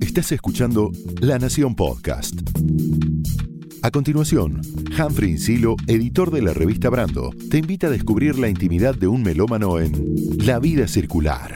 Estás escuchando La Nación Podcast. A continuación, Humphrey Insilo, editor de la revista Brando, te invita a descubrir la intimidad de un melómano en La vida circular.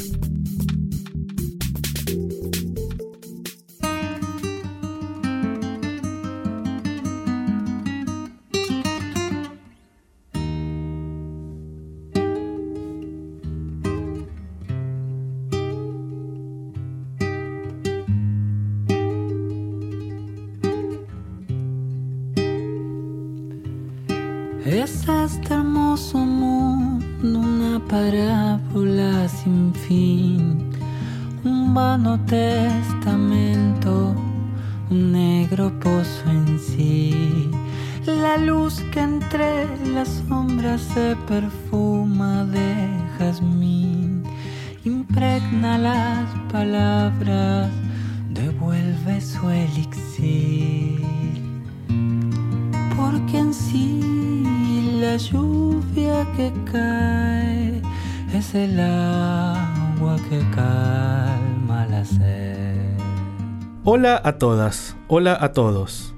Hola a todos.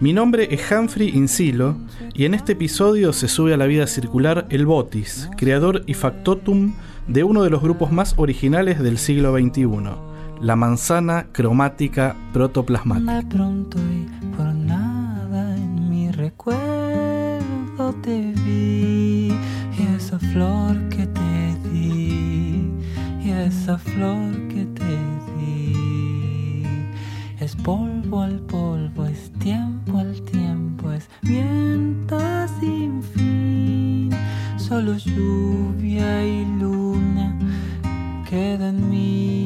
Mi nombre es Humphrey Insilo y en este episodio se sube a la vida circular el Botis, creador y factotum de uno de los grupos más originales del siglo XXI, la manzana cromática protoplasmática. Al polvo, es tiempo al tiempo, es viento sin fin, solo lluvia y luna queda en mí.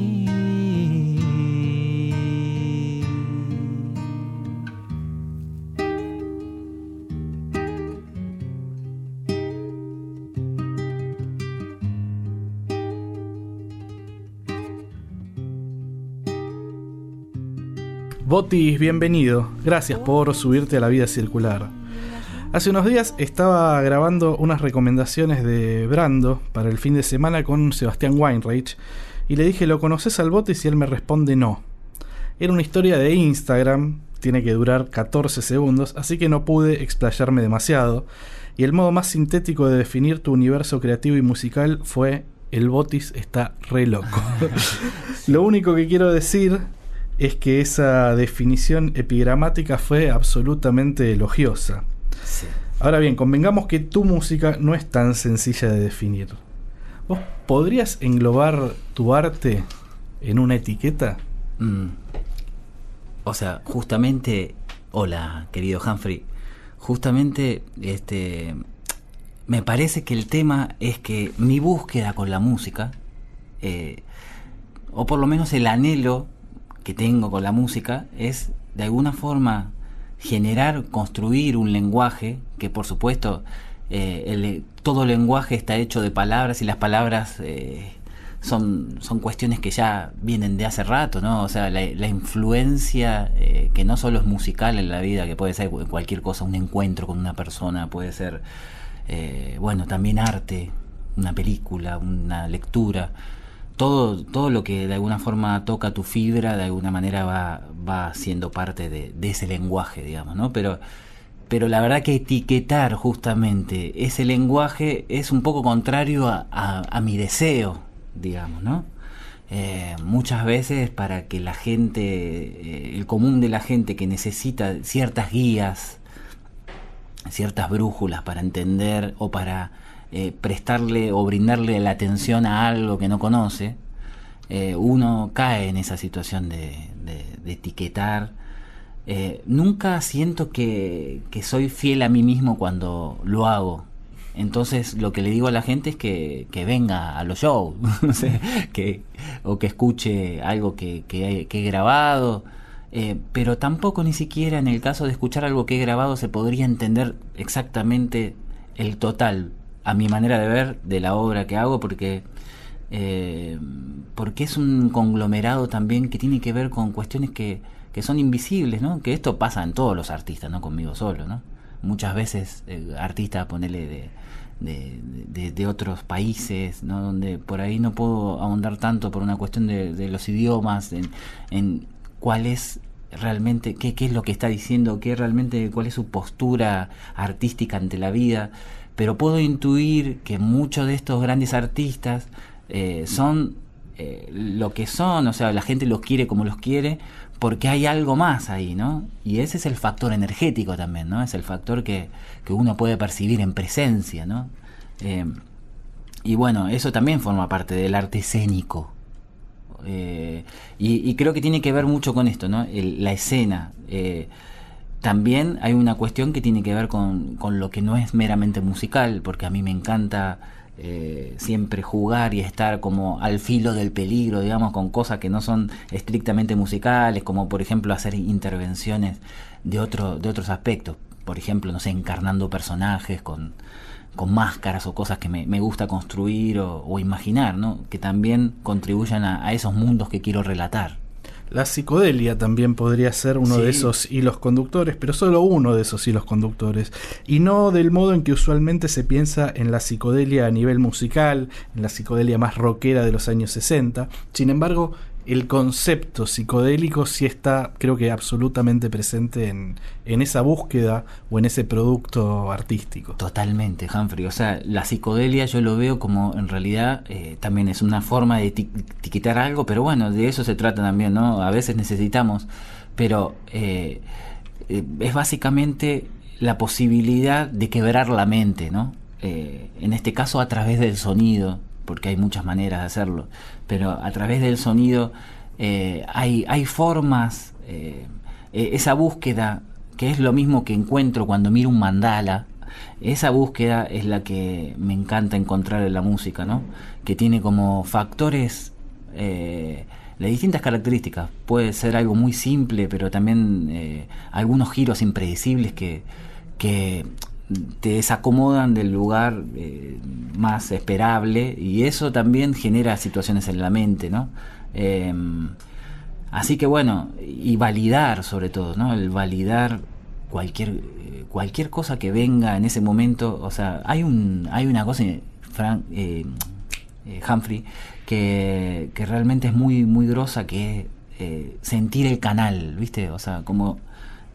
Botis, bienvenido. Gracias por subirte a la vida circular. Hace unos días estaba grabando unas recomendaciones de Brando para el fin de semana con Sebastián Weinreich y le dije, ¿lo conoces al Botis? Y él me responde no. Era una historia de Instagram, tiene que durar 14 segundos, así que no pude explayarme demasiado. Y el modo más sintético de definir tu universo creativo y musical fue el Botis está re loco. Lo único que quiero decir es que esa definición epigramática fue absolutamente elogiosa. Ahora bien, convengamos que tu música no es tan sencilla de definir. ¿Vos podrías englobar tu arte en una etiqueta? Mm. O sea, justamente, hola, querido Humphrey, justamente, este, me parece que el tema es que mi búsqueda con la música, eh, o por lo menos el anhelo que tengo con la música, es de alguna forma generar, construir un lenguaje que por supuesto eh, todo lenguaje está hecho de palabras y las palabras eh, son, son cuestiones que ya vienen de hace rato, ¿no? O sea, la, la influencia eh, que no solo es musical en la vida, que puede ser cualquier cosa, un encuentro con una persona, puede ser, eh, bueno, también arte, una película, una lectura todo, todo lo que de alguna forma toca tu fibra, de alguna manera va, va siendo parte de, ese lenguaje, digamos, ¿no? Pero, pero la verdad que etiquetar justamente ese lenguaje es un poco contrario a mi deseo, digamos, ¿no? Eh, muchas veces para que la gente, eh, el común de la gente que necesita ciertas guías, ciertas brújulas para entender o para eh, prestarle o brindarle la atención a algo que no conoce, eh, uno cae en esa situación de, etiquetar. Eh, nunca siento que, soy fiel a mí mismo cuando lo hago. Entonces lo que le digo a la gente es que, venga a los shows, o que escuche algo que, he- grabado. Pero tampoco ni siquiera en el caso de escuchar algo que he grabado se podría entender exactamente el total, a mi manera de ver, de la obra que hago, porque, eh, porque es un conglomerado también que tiene que ver con cuestiones que, que son invisibles, ¿no? Que esto pasa en todos los artistas, no conmigo solo, ¿no? Muchas veces eh, artistas, ponele de, de, de- otros países, ¿no? donde por ahí no puedo ahondar tanto por una cuestión de, de los idiomas, en, en cuál es realmente, qué, qué es lo que está diciendo, qué realmente, cuál es su postura artística ante la vida, pero puedo intuir que muchos de estos grandes artistas eh, son eh, lo que son, o sea, la gente los quiere como los quiere, porque hay algo más ahí, ¿no? Y ese es el factor energético también, ¿no? Es el factor que, que uno puede percibir en presencia, ¿no? Eh, y bueno, eso también forma parte del arte escénico. Y, creo que tiene que ver mucho con esto, ¿no? La escena. También hay una cuestión que tiene que ver con, con lo que no es meramente musical, porque a mí me encanta eh, siempre jugar y estar como al filo del peligro, digamos, con cosas que no son estrictamente musicales, como por ejemplo hacer intervenciones de, otro, de otros aspectos. Por ejemplo, no sé, encarnando personajes con, con máscaras o cosas que me, me gusta construir o, imaginar, ¿no? Que también contribuyan a, a esos mundos que quiero relatar. La psicodelia también podría ser uno de esos hilos conductores, pero solo uno de esos hilos conductores. Y no del modo en que usualmente se piensa en la psicodelia a nivel musical, en la psicodelia más rockera de los años 60. Sin embargo, el concepto psicodélico sí está, creo que absolutamente presente en, en esa búsqueda o en ese producto artístico. Totalmente, Humphrey. O sea, la psicodelia yo lo veo como en realidad eh, también es una forma de eti- etiquetar algo, pero bueno, de eso se trata también, ¿no? A veces necesitamos, pero eh, eh, es básicamente la posibilidad de quebrar la mente, ¿no? Eh, en este caso a través del sonido, porque hay muchas maneras de hacerlo, pero a través del sonido eh, hay, hay formas, eh, eh, esa búsqueda, que es lo mismo que encuentro cuando miro un mandala, esa búsqueda es la que me encanta encontrar en la música, ¿no? Que tiene como factores eh, de distintas características. Puede ser algo muy simple, pero también algunos giros impredecibles que, que te desacomodan del lugar eh, más esperable y eso también genera situaciones en la mente, ¿no? Eh, así que bueno, y validar sobre todo, ¿no? El validar cualquier eh, cualquier cosa que venga en ese momento, o sea, hay un hay una cosa, Frank, eh, eh, Humphrey, que, que realmente es muy muy grosa, que eh, sentir el canal, ¿viste? O sea, como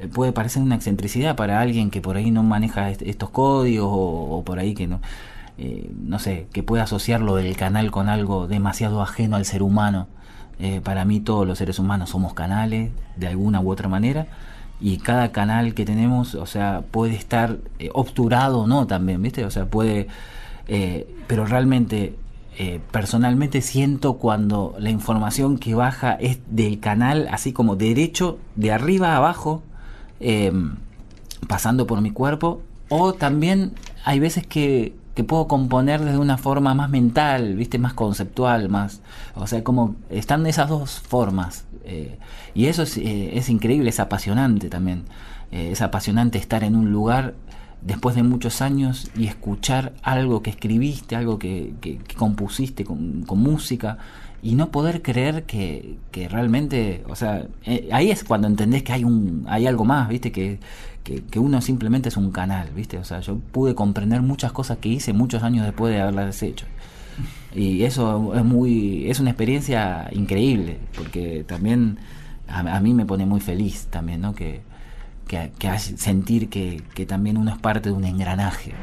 puede parecer una excentricidad para alguien que por ahí no maneja est- estos códigos o, por ahí que no, eh, no sé, que puede asociar lo del canal con algo demasiado ajeno al ser humano. Eh, para mí todos los seres humanos somos canales de alguna u otra manera y cada canal que tenemos, o sea, puede estar eh, obturado no también, ¿viste? O sea, puede, eh, pero realmente, eh, personalmente siento cuando la información que baja es del canal, así como derecho, de arriba a abajo, eh, pasando por mi cuerpo, o también hay veces que, que puedo componer desde una forma más mental, viste, más conceptual, más, o sea, como están esas dos formas, eh, y eso es, eh, es increíble, es apasionante también, eh, es apasionante estar en un lugar después de muchos años y escuchar algo que escribiste, algo que, que- que compusiste con, con música y no poder creer que, que realmente, o sea, eh, ahí es cuando entendés que hay un hay algo más, ¿viste? Que, que, uno simplemente es un canal, ¿viste? O sea, yo pude comprender muchas cosas que hice muchos años después de haberlas hecho. Y eso es muy es una experiencia increíble, porque también a, a mí me pone muy feliz también, ¿no? Que, que, sentir que, que también uno es parte de un engranaje.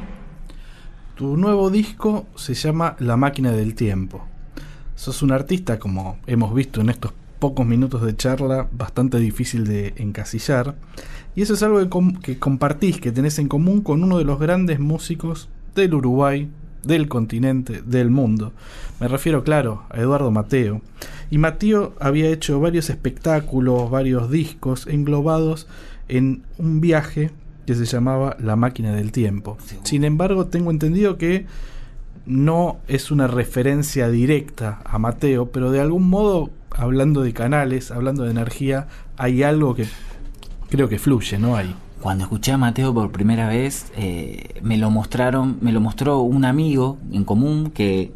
Tu nuevo disco se llama La máquina del tiempo. Sos un artista, como hemos visto en estos pocos minutos de charla, bastante difícil de encasillar. Y eso es algo que, com- que compartís, que tenés en común con uno de los grandes músicos del Uruguay, del continente, del mundo. Me refiero, claro, a Eduardo Mateo. Y Mateo había hecho varios espectáculos, varios discos englobados en un viaje que se llamaba La máquina del tiempo. Sin embargo, tengo entendido que no es una referencia directa a Mateo, pero de algún modo, hablando de canales, hablando de energía, hay algo que creo que fluye, ¿no? Ahí. Cuando escuché a Mateo por primera vez, eh, me lo mostraron, me lo mostró un amigo en común que,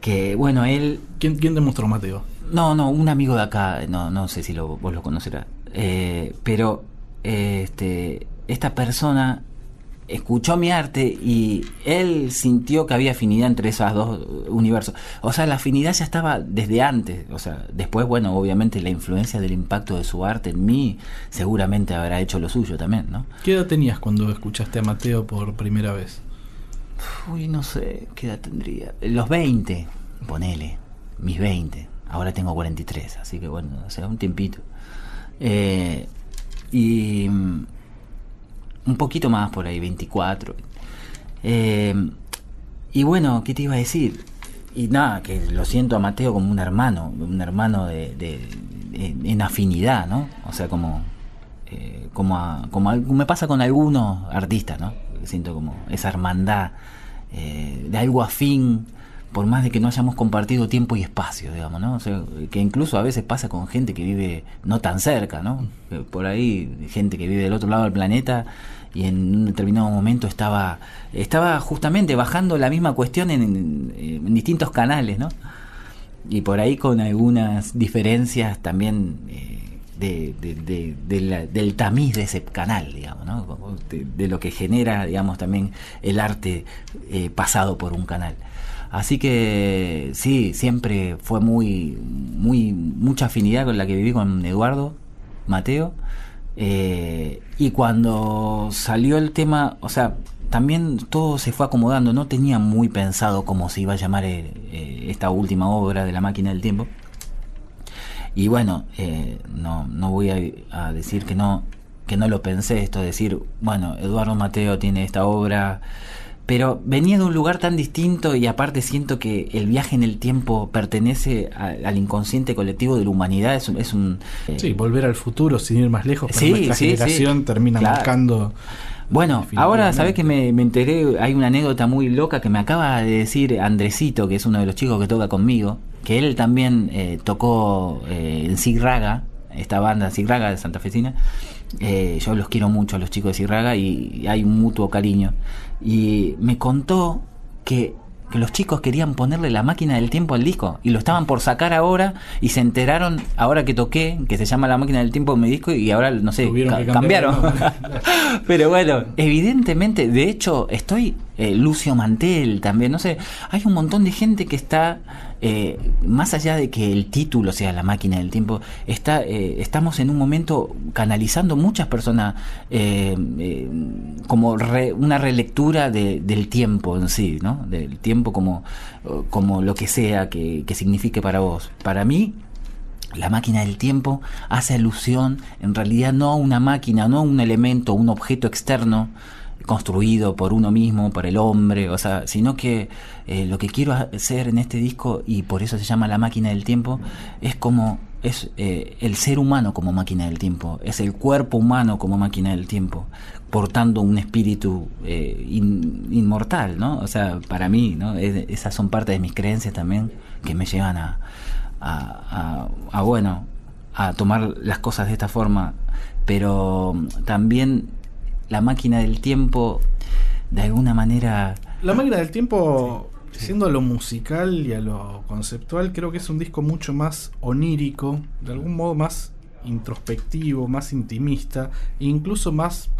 que bueno, él, ¿Quién, quién te mostró Mateo? no, no, un amigo de acá, no, no sé si lo, vos lo conocerás, eh, pero eh, este, esta persona escuchó mi arte y él sintió que había afinidad entre esos dos universos. O sea, la afinidad ya estaba desde antes. O sea, después, bueno, obviamente la influencia del impacto de su arte en mí seguramente habrá hecho lo suyo también, ¿no? ¿Qué edad tenías cuando escuchaste a Mateo por primera vez? Uy, no sé, ¿qué edad tendría? Los 20, ponele, mis 20. Ahora tengo 43, así que bueno, o sea, un tiempito. Eh, y mm, un poquito más por ahí, 24. Eh, y bueno, ¿qué te iba a decir? Y nada, que lo siento a Mateo como un hermano, un hermano de, de- de- en afinidad, ¿no? O sea, como, eh, como, a- como al- me pasa con algunos artistas, ¿no? Siento como esa hermandad eh, de algo afín, por más de que no hayamos compartido tiempo y espacio, digamos, ¿no? O sea, que incluso a veces pasa con gente que vive no tan cerca, ¿no? Que Por ahí, gente que vive del otro lado del planeta y en un determinado momento estaba, estaba justamente bajando la misma cuestión en, distintos canales, ¿no? y por ahí con algunas diferencias también eh, de, la- del tamiz de ese canal, digamos, ¿no? De lo que genera, digamos, también el arte eh, pasado por un canal. Así que sí, siempre fue muy, muy, mucha afinidad con la que viví con Eduardo, Mateo. Eh, y cuando salió el tema, o sea, también todo se fue acomodando, no tenía muy pensado cómo se iba a llamar eh, eh, esta última obra de la máquina del tiempo. Y bueno, eh, no, no voy a, a decir que no, que no lo pensé, esto de decir, bueno, Eduardo Mateo tiene esta obra, pero venía de un lugar tan distinto y aparte siento que el viaje en el tiempo pertenece a- al inconsciente colectivo de la humanidad, es un... Es un eh, Sí, volver al futuro sin ir más lejos, pero Sí, nuestra sí, generación termina Claro. marcando. Bueno, ahora sabés que me, me enteré, hay una anécdota muy loca que me acaba de decir Andresito, que es uno de los chicos que toca conmigo, que él también eh, tocó eh, en Sigraga, esta banda Sigraga de Santa Fecina. Eh, yo los quiero mucho a los chicos de Sigraga y, y hay un mutuo cariño. Y me contó que, que los chicos querían ponerle la máquina del tiempo al disco y lo estaban por sacar ahora y se enteraron ahora que toqué, que se llama la máquina del tiempo en mi disco y ahora no sé, ca- cambiaron. Pero bueno, evidentemente, de hecho, estoy eh, Lucio Mantel también, no sé, hay un montón de gente que está, eh, más allá de que el título sea La máquina del tiempo, está, eh, estamos en un momento canalizando muchas personas eh, eh, como re- una relectura de- del tiempo en sí, ¿no? Del tiempo como, como lo que sea que, que signifique para vos. Para mí, la máquina del tiempo hace alusión en realidad no a una máquina, no a un elemento, un objeto externo construido por uno mismo, por el hombre, o sea, sino que eh, lo que quiero hacer en este disco, y por eso se llama La máquina del tiempo, es como es eh, el ser humano como máquina del tiempo, es el cuerpo humano como máquina del tiempo, portando un espíritu eh, in- inmortal, ¿no? O sea, para mí, ¿no? Es- esas son parte de mis creencias también que me llevan a, a, a- a, bueno, a tomar las cosas de esta forma, pero también la máquina del tiempo, de alguna manera, La máquina del tiempo, siendo a lo musical y a lo conceptual, creo que es un disco mucho más onírico, de algún modo más introspectivo, más intimista, e incluso más,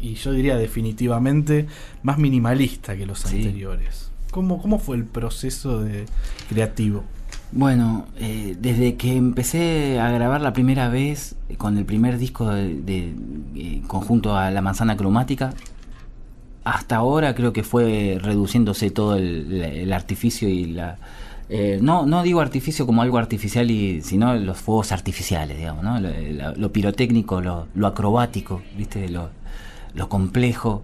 y yo diría definitivamente, más minimalista que los Sí. anteriores. ¿Cómo, ¿Cómo fue el proceso de creativo? Bueno, eh, desde que empecé a grabar la primera vez eh, con el primer disco de, de- eh, conjunto a La Manzana Cromática, hasta ahora creo que fue reduciéndose todo el, artificio y la... eh, no, no digo artificio como algo artificial, y, sino los fuegos artificiales, digamos, ¿no? Lo, lo- lo pirotécnico, lo, lo acrobático, ¿viste? Lo, lo complejo.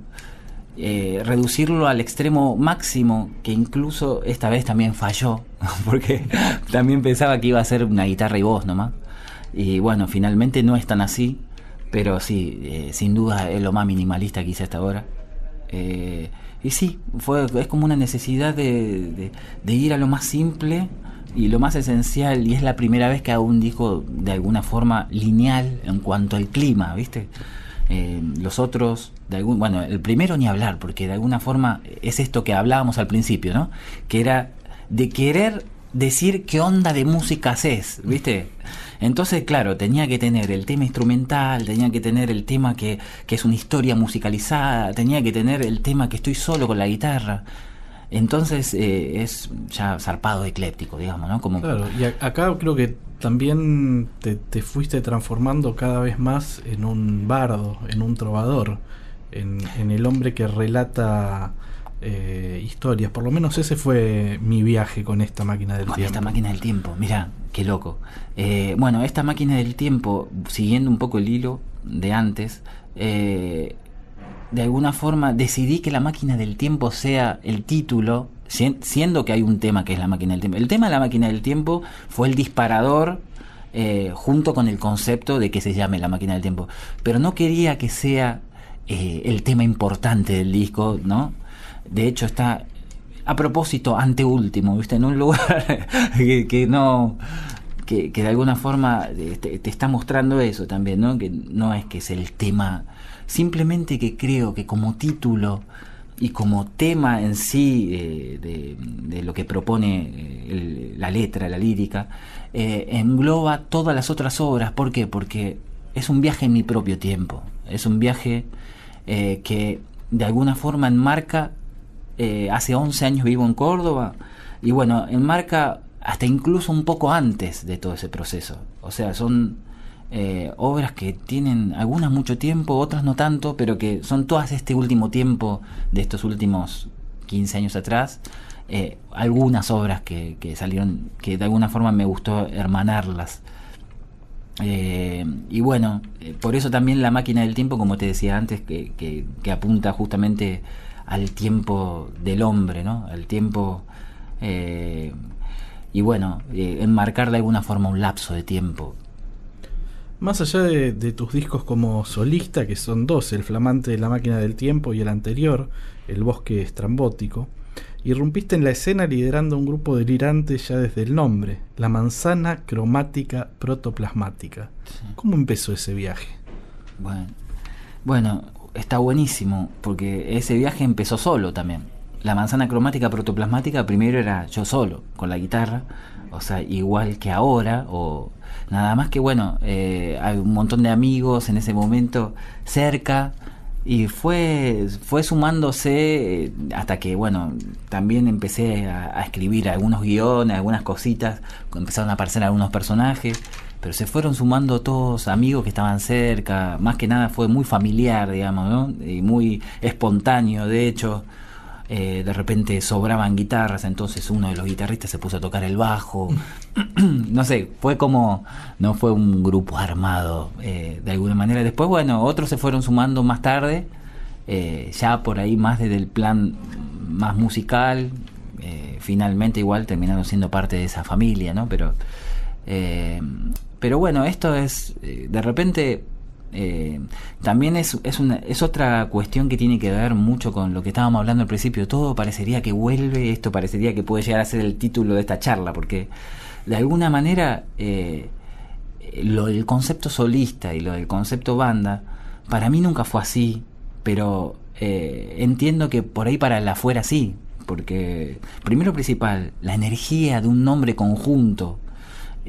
Eh, reducirlo al extremo máximo, que incluso esta vez también falló, porque también pensaba que iba a ser una guitarra y voz nomás. Y bueno, finalmente no es tan así, pero sí, eh, sin duda es lo más minimalista que hice hasta ahora. Eh, y sí, fue, es como una necesidad de, de- de ir a lo más simple y lo más esencial, y es la primera vez que hago un disco de alguna forma lineal en cuanto al clima, ¿viste? Eh, los otros, de algún, bueno, el primero ni hablar, porque de alguna forma es esto que hablábamos al principio, ¿no? Que era de querer decir qué onda de música haces, ¿viste? Entonces, claro, tenía que tener el tema instrumental, tenía que tener el tema que, que es una historia musicalizada, tenía que tener el tema que estoy solo con la guitarra. Entonces eh, es ya zarpado ecléptico, digamos, ¿no? Como, Claro, y acá creo que también te, te fuiste transformando cada vez más en un bardo, en un trovador, en, en el hombre que relata eh, historias. Por lo menos ese fue mi viaje con esta máquina del Con tiempo. esta máquina del tiempo, mira, qué loco. Eh, bueno, esta máquina del tiempo, siguiendo un poco el hilo de antes, eh, de alguna forma decidí que la máquina del tiempo sea el título, siendo que hay un tema que es la máquina del tiempo. El tema de la máquina del tiempo fue el disparador eh, junto con el concepto de que se llame la máquina del tiempo. Pero no quería que sea eh, el tema importante del disco, ¿no? De hecho está a propósito anteúltimo, ¿viste? En un lugar que, que no que, que de alguna forma eh, te, te está mostrando eso también, ¿no? Que no es que es el tema, simplemente que creo que como título y como tema en sí eh, de, lo que propone eh, la letra, la lírica, eh, engloba todas las otras obras. ¿Por qué? Porque es un viaje en mi propio tiempo, es un viaje que de alguna forma enmarca hace 11 años vivo en Córdoba y bueno, enmarca hasta incluso un poco antes de todo ese proceso. O sea, son eh, obras que tienen algunas mucho tiempo, otras no tanto, pero que son todas este último tiempo de estos últimos 15 años atrás. eh, algunas obras que, salieron, que de alguna forma me gustó hermanarlas. Eh, y bueno, eh, por eso también la máquina del tiempo, como te decía antes, que, apunta justamente al tiempo del hombre, ¿no? Al tiempo... y bueno, eh, enmarcar de alguna forma un lapso de tiempo. Más allá de, de tus discos como solista, que son dos, el flamante de la máquina del tiempo y el anterior, el bosque estrambótico, irrumpiste en la escena liderando un grupo delirante ya desde el nombre, la manzana cromática protoplasmática. ¿Cómo empezó ese viaje? Bueno, bueno, está buenísimo, porque ese viaje empezó solo también. La manzana cromática protoplasmática primero era yo solo, con la guitarra, o sea, igual que ahora, o nada más que bueno, eh, hay un montón de amigos en ese momento cerca, y fue, fue sumándose eh, hasta que, bueno, también empecé a, a escribir algunos guiones, algunas cositas, empezaron a aparecer algunos personajes, pero se fueron sumando todos amigos que estaban cerca, más que nada fue muy familiar, digamos, ¿no? Y muy espontáneo, de hecho. Eh, de repente sobraban guitarras, entonces uno de los guitarristas se puso a tocar el bajo. no sé, fue como, no fue un grupo armado eh, de alguna manera. Después, bueno, otros se fueron sumando más tarde, eh, ya por ahí más desde el plan más musical. finalmente igual terminaron siendo parte de esa familia, ¿no? Pero, pero bueno, esto es, de repente, eh, también es, es, una, es otra cuestión que tiene que ver mucho con lo que estábamos hablando al principio. Todo parecería que vuelve, esto parecería que puede llegar a ser el título de esta charla, porque de alguna manera eh, lo del concepto solista y lo del concepto banda, para mí nunca fue así, pero eh, entiendo que por ahí para la afuera sí, porque primero principal, la energía de un nombre conjunto,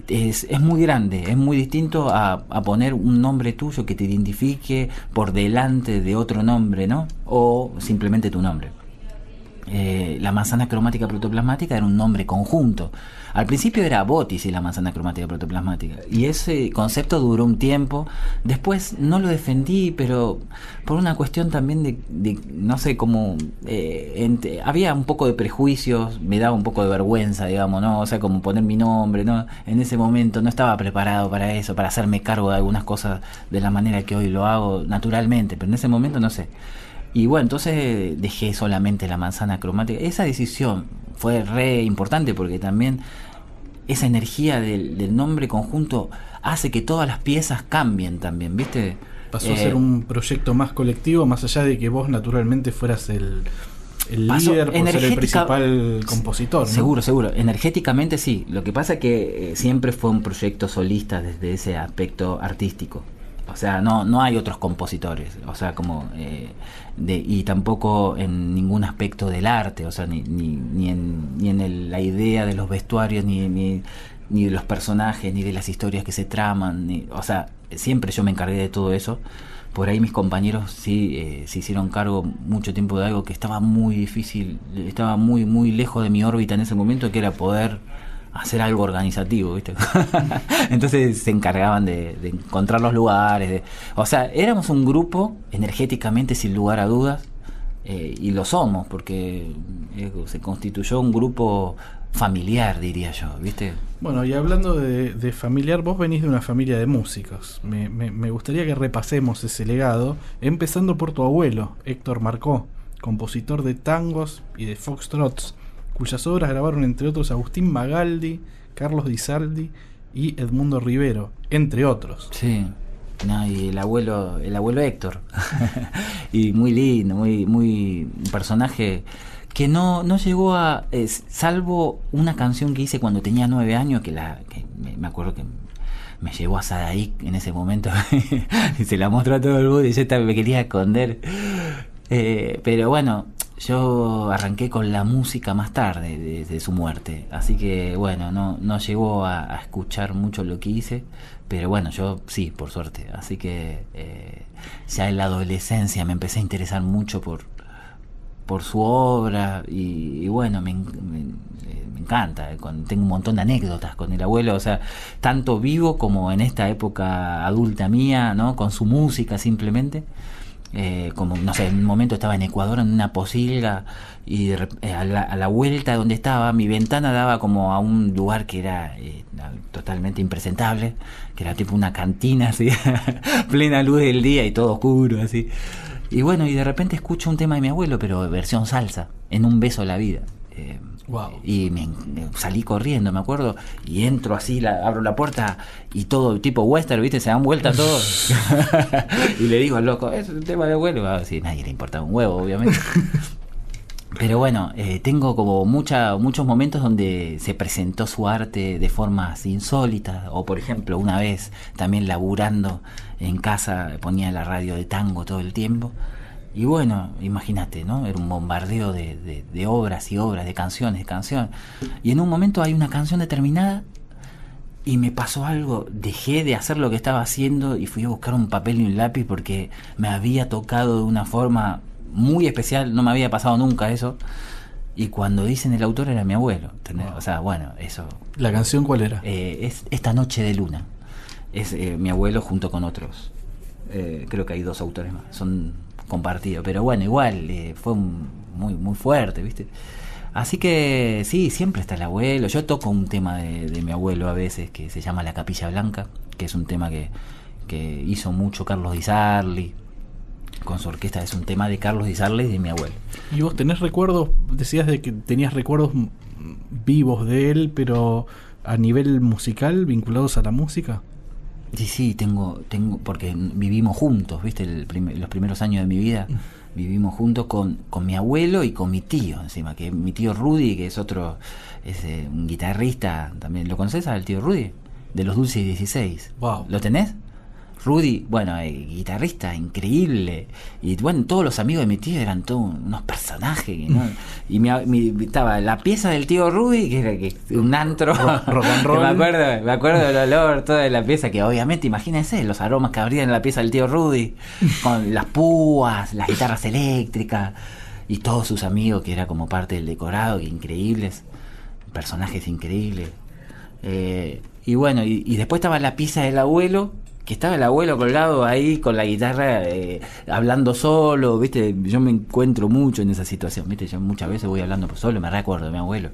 es, es muy grande, es muy distinto a, a poner un nombre tuyo que te identifique por delante de otro nombre, ¿no? O simplemente tu nombre. Eh, la manzana cromática protoplasmática era un nombre conjunto. Al principio era Botis la manzana cromática protoplasmática. Y ese concepto duró un tiempo. Después no lo defendí, pero por una cuestión también de, de no sé, como... eh, había un poco de prejuicios, me daba un poco de vergüenza, digamos, ¿no? O sea, como poner mi nombre, ¿no? En ese momento no estaba preparado para eso, para hacerme cargo de algunas cosas de la manera que hoy lo hago naturalmente, pero en ese momento no sé. Y bueno, entonces dejé solamente la manzana cromática. Esa decisión fue re importante porque también esa energía del, del nombre conjunto hace que todas las piezas cambien también, ¿viste? Pasó a Eh, ser un proyecto más colectivo, más allá de que vos naturalmente fueras el, líder por ser el principal compositor. ¿no? Seguro, seguro. Energéticamente sí. Lo que pasa es que eh, siempre fue un proyecto solista desde ese aspecto artístico. O sea, no, no hay otros compositores. O sea, como. eh, de, y tampoco en ningún aspecto del arte. O sea, ni, ni, ni en, ni en el- la idea de los vestuarios, ni, ni, ni de los personajes, ni de las historias que se traman. Ni, o sea, siempre yo me encargué de todo eso. Por ahí mis compañeros sí eh, se hicieron cargo mucho tiempo de algo que estaba muy difícil, estaba muy, muy lejos de mi órbita en ese momento, que era poder hacer algo organizativo, ¿viste? Entonces se encargaban de, encontrar los lugares. de- o sea, éramos un grupo energéticamente, sin lugar a dudas, eh, y lo somos, porque eh, se constituyó un grupo familiar, diría yo, ¿viste? Bueno, y hablando de, de familiar, vos venís de una familia de músicos. Me, me- me gustaría que repasemos ese legado, empezando por tu abuelo, Héctor Marcó, compositor de tangos y de foxtrots, cuyas obras grabaron entre otros Agustín Magaldi, Carlos Di y Edmundo Rivero, entre otros. Sí. No, y el abuelo, el abuelo Héctor. y muy lindo, muy, muy personaje que no, no llegó a. salvo una canción que hice cuando tenía nueve años, que la que me, acuerdo que me llevó a Sadaik en ese momento y se la mostró a todo el mundo y yo me quería esconder. Eh, pero bueno, yo arranqué con la música más tarde de, de su muerte, así que bueno, no, no llegó a, escuchar mucho lo que hice, pero bueno, yo sí, por suerte, así que eh, ya en la adolescencia me empecé a interesar mucho por, por su obra y, y bueno, me, eh, encanta, eh, tengo un montón de anécdotas con el abuelo, o sea, tanto vivo como en esta época adulta mía, ¿no? Con su música simplemente. Eh, como, no sé, en un momento estaba en Ecuador en una posilga y eh, a, la, a la vuelta donde estaba, mi ventana daba como a un lugar que era eh, totalmente impresentable, que era tipo una cantina así, plena luz del día y todo oscuro así. Y bueno, y de repente escucho un tema de mi abuelo, pero versión salsa, en un beso a la vida. Wow. y me, me salí corriendo, me acuerdo, y entro así, la, abro la puerta y todo tipo western, ¿viste? Se dan vuelta todos. y le digo al loco, es un tema de abuelo. Ah, sí, nadie le importa un huevo, obviamente. Pero bueno, eh, tengo como mucha, muchos momentos donde se presentó su arte de formas insólitas. O por ejemplo, una vez también laburando en casa ponía la radio de tango todo el tiempo. Y bueno, imagínate, ¿no? Era un bombardeo de, de- de obras y obras, de canciones, de canciones. Y en un momento hay una canción determinada y me pasó algo, dejé de hacer lo que estaba haciendo y fui a buscar un papel y un lápiz porque me había tocado de una forma muy especial, no me había pasado nunca eso. Y cuando dicen el autor era mi abuelo, ¿entendés? O sea, bueno, eso ¿La canción cuál era? eh, es Esta Noche de Luna. Es eh, mi abuelo junto con otros. Eh, creo que hay dos autores más. Son compartidos. Pero bueno, igual eh, fue un- muy, muy fuerte, ¿viste? Así que sí, siempre está el abuelo. Yo toco un tema de, mi abuelo a veces que se llama La Capilla Blanca, que es un tema que, que hizo mucho Carlos Di Sarli. Con su orquesta es un tema de Carlos Di Sarli y de mi abuelo. ¿Y vos tenés recuerdos? Decías de que tenías recuerdos vivos de él, pero a nivel musical, vinculados a la música. Sí, sí, tengo, tengo, porque vivimos juntos, ¿viste? El prim- los primeros años de mi vida vivimos juntos con, con mi abuelo y con mi tío, encima, que mi tío Rudy, que es otro, es eh, un guitarrista, también, ¿lo conoces al tío Rudy? De los Dulces 16. Wow. ¿Lo tenés? Rudy, bueno, eh, guitarrista increíble. Y bueno, todos los amigos de mi tío eran todos unos personajes. ¿no? Y mi, mi- estaba la pieza del tío Rudy, que era que, un antro. Rock- rock and que roll. me acuerdo, me acuerdo del olor, toda la pieza, que obviamente, imagínense, los aromas que habría en la pieza del tío Rudy, con las púas, las guitarras eléctricas, y todos sus amigos, que era como parte del decorado, que increíbles, personajes increíbles. Eh, y bueno, y, y después estaba la pieza del abuelo, que estaba el abuelo colgado ahí con la guitarra, eh, hablando solo, ¿viste? Yo me encuentro mucho en esa situación, ¿viste? Yo muchas veces voy hablando solo, me recuerdo de mi abuelo.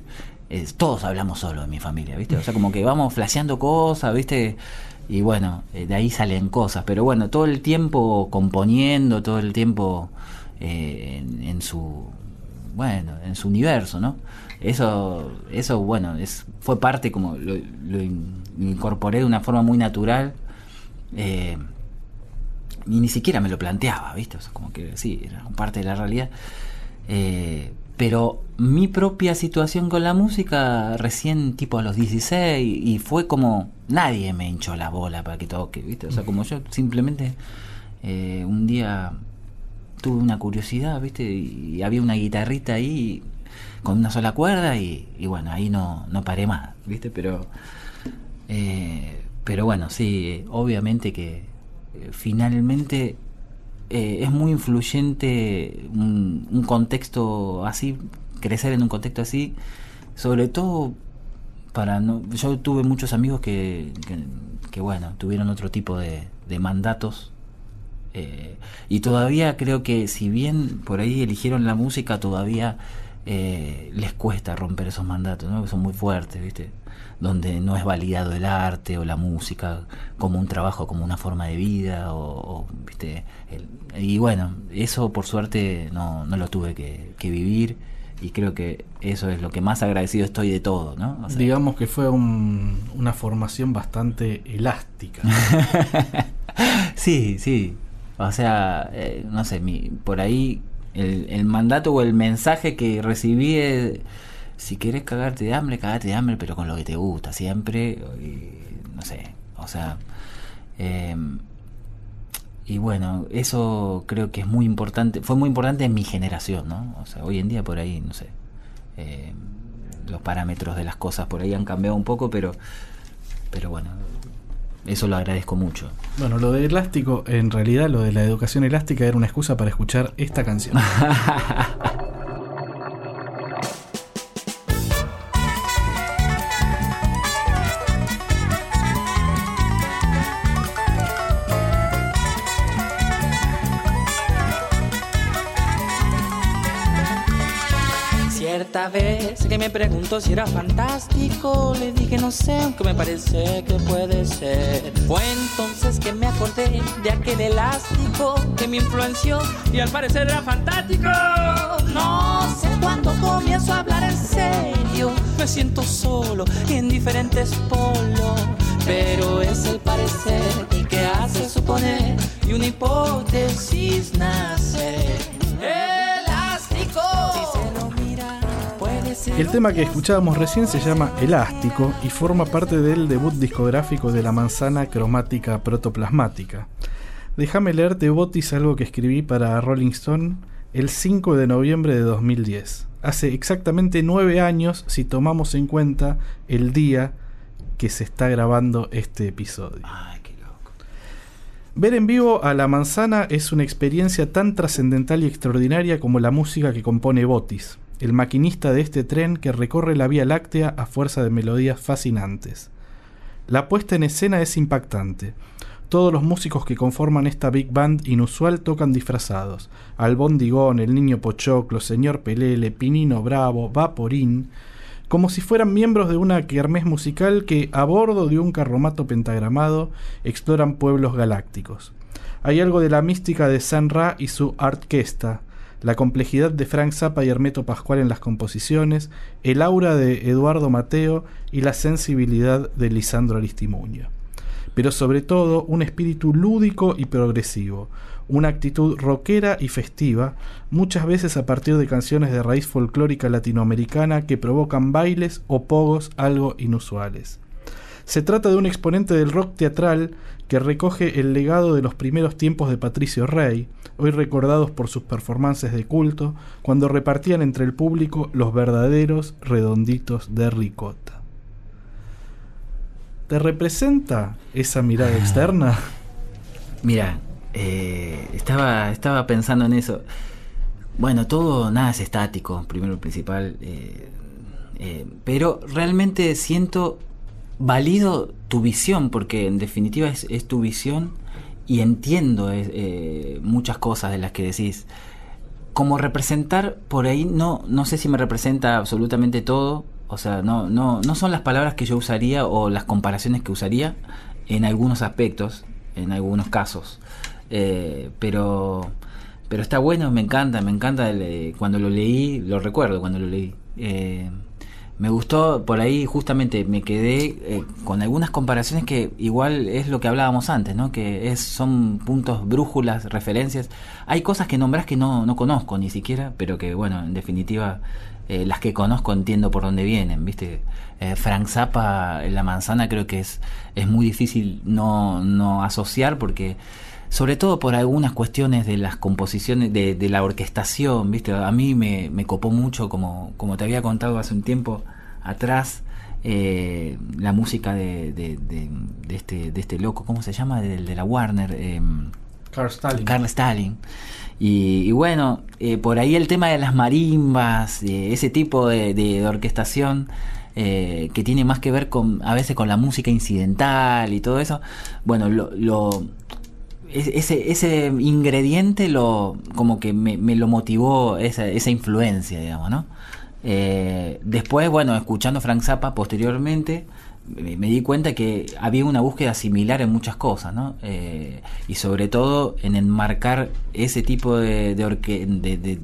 Todos hablamos solo en mi familia, ¿viste? O sea, como que vamos flasheando cosas, ¿viste? Y bueno, eh, de ahí salen cosas, pero bueno, todo el tiempo componiendo, todo el tiempo eh, en, en su bueno, en su universo, ¿no? Eso, eso bueno, es, fue parte como lo, lo incorporé de una forma muy natural eh, y ni siquiera me lo planteaba, ¿viste? O sea, como que sí, era parte de la realidad. Eh, pero mi propia situación con la música recién tipo a los 16 y fue como nadie me hinchó la bola para que toque, ¿viste? O sea, como yo simplemente eh, un día tuve una curiosidad, ¿viste? Y, había una guitarrita ahí con una sola cuerda y, bueno, ahí no, no paré más, ¿viste? Pero, eh, pero bueno, sí, obviamente que eh, finalmente es muy influyente un, contexto así, crecer en un contexto así, sobre todo para no... Yo tuve muchos amigos que, que, bueno, tuvieron otro tipo de, mandatos eh, y todavía creo que si bien por ahí eligieron la música, todavía eh, les cuesta romper esos mandatos, ¿no? son muy fuertes, ¿viste? Donde no es validado el arte o la música como un trabajo, como una forma de vida, o, ¿viste? y bueno, eso por suerte no, no lo tuve que, vivir y creo que eso es lo que más agradecido estoy de todo, ¿no? Digamos que fue una formación bastante elástica. sí, sí, o sea, eh, no sé, mi, por ahí el, el, mandato o el mensaje que recibí es, si quieres cagarte de hambre, cagate de hambre, pero con lo que te gusta, siempre, no sé, o sea, em, y bueno, eso creo que es muy importante, fue muy importante en mi generación, ¿no? O sea, hoy en día por ahí, no sé, em, los parámetros de las cosas por ahí han cambiado un poco, pero, pero bueno, eso lo agradezco mucho. Bueno, lo de elástico, en realidad lo de la educación elástica era una excusa para escuchar esta canción. vez que me preguntó si era fantástico, le dije no sé, aunque me parece que puede ser. Fue entonces que me acordé de aquel elástico que me influenció y al parecer era fantástico. No sé cuándo comienzo a hablar en serio, me siento solo y en diferentes polos, pero es el parecer el que hace suponer y una hipótesis nace. El tema que escuchábamos recién se llama Elástico y forma parte del debut discográfico de la manzana cromática protoplasmática. Déjame leerte, Botis, algo que escribí para Rolling Stone el 5 de noviembre de 2010. Hace exactamente nueve años si tomamos en cuenta el día que se está grabando este episodio. Ay, qué loco. Ver en vivo a la manzana es una experiencia tan trascendental y extraordinaria como la música que compone Botis el maquinista de este tren que recorre la Vía Láctea a fuerza de melodías fascinantes. La puesta en escena es impactante. Todos los músicos que conforman esta big band inusual tocan disfrazados. Albondigón, el niño Pochoclo, señor Pelele, Pinino Bravo, Vaporín, como si fueran miembros de una kermés musical que, a bordo de un carromato pentagramado, exploran pueblos galácticos. Hay algo de la mística de San Ra y su orquesta, la complejidad de Frank Zappa y Hermeto Pascual en las composiciones, el aura de Eduardo Mateo y la sensibilidad de Lisandro Aristimuño. Pero sobre todo un espíritu lúdico y progresivo, una actitud rockera y festiva, muchas veces a partir de canciones de raíz folclórica latinoamericana que provocan bailes o pogos algo inusuales. Se trata de un exponente del rock teatral que recoge el legado de los primeros tiempos de Patricio Rey, hoy recordados por sus performances de culto, cuando repartían entre el público los verdaderos redonditos de ricota. ¿Te representa esa mirada ah. externa? Mira, eh, estaba, estaba pensando en eso. Bueno, todo, nada es estático, primero y principal. Eh, eh, pero realmente siento valido tu visión, porque en definitiva es, tu visión y entiendo eh, eh, muchas cosas de las que decís. Como representar, por ahí no, no sé si me representa absolutamente todo, o sea, no, no, no son las palabras que yo usaría o las comparaciones que usaría en algunos aspectos, en algunos casos. Eh, pero, pero está bueno, me encanta, me encanta cuando lo leí, lo recuerdo cuando lo leí me gustó, por ahí justamente me quedé eh, con algunas comparaciones que igual es lo que hablábamos antes, ¿no? Que es, son puntos, brújulas, referencias. Hay cosas que nombrás que no, no conozco ni siquiera, pero que, bueno, en definitiva, eh, las que conozco entiendo por dónde vienen, ¿viste? Eh, Frank Zappa, La Manzana, creo que es, es muy difícil no, no asociar porque sobre todo por algunas cuestiones de las composiciones, de, de la orquestación, ¿viste? A mí me, me, copó mucho, como, como te había contado hace un tiempo atrás, eh, la música de, de, de, este, de este loco, ¿cómo se llama? De, de la Warner. Eh, Carl Stalin. Carl Stalin. Y, y bueno, eh, por ahí el tema de las marimbas, ese tipo de orquestación, eh, que tiene más que ver con a veces con la música incidental y todo eso, bueno, lo, lo ese, ese ingrediente lo como que me, me lo motivó esa, esa, influencia, digamos, ¿no? Eh, después, bueno, escuchando Frank Zappa posteriormente, me, di cuenta que había una búsqueda similar en muchas cosas, ¿no? Eh, y sobre todo en enmarcar ese tipo de, de,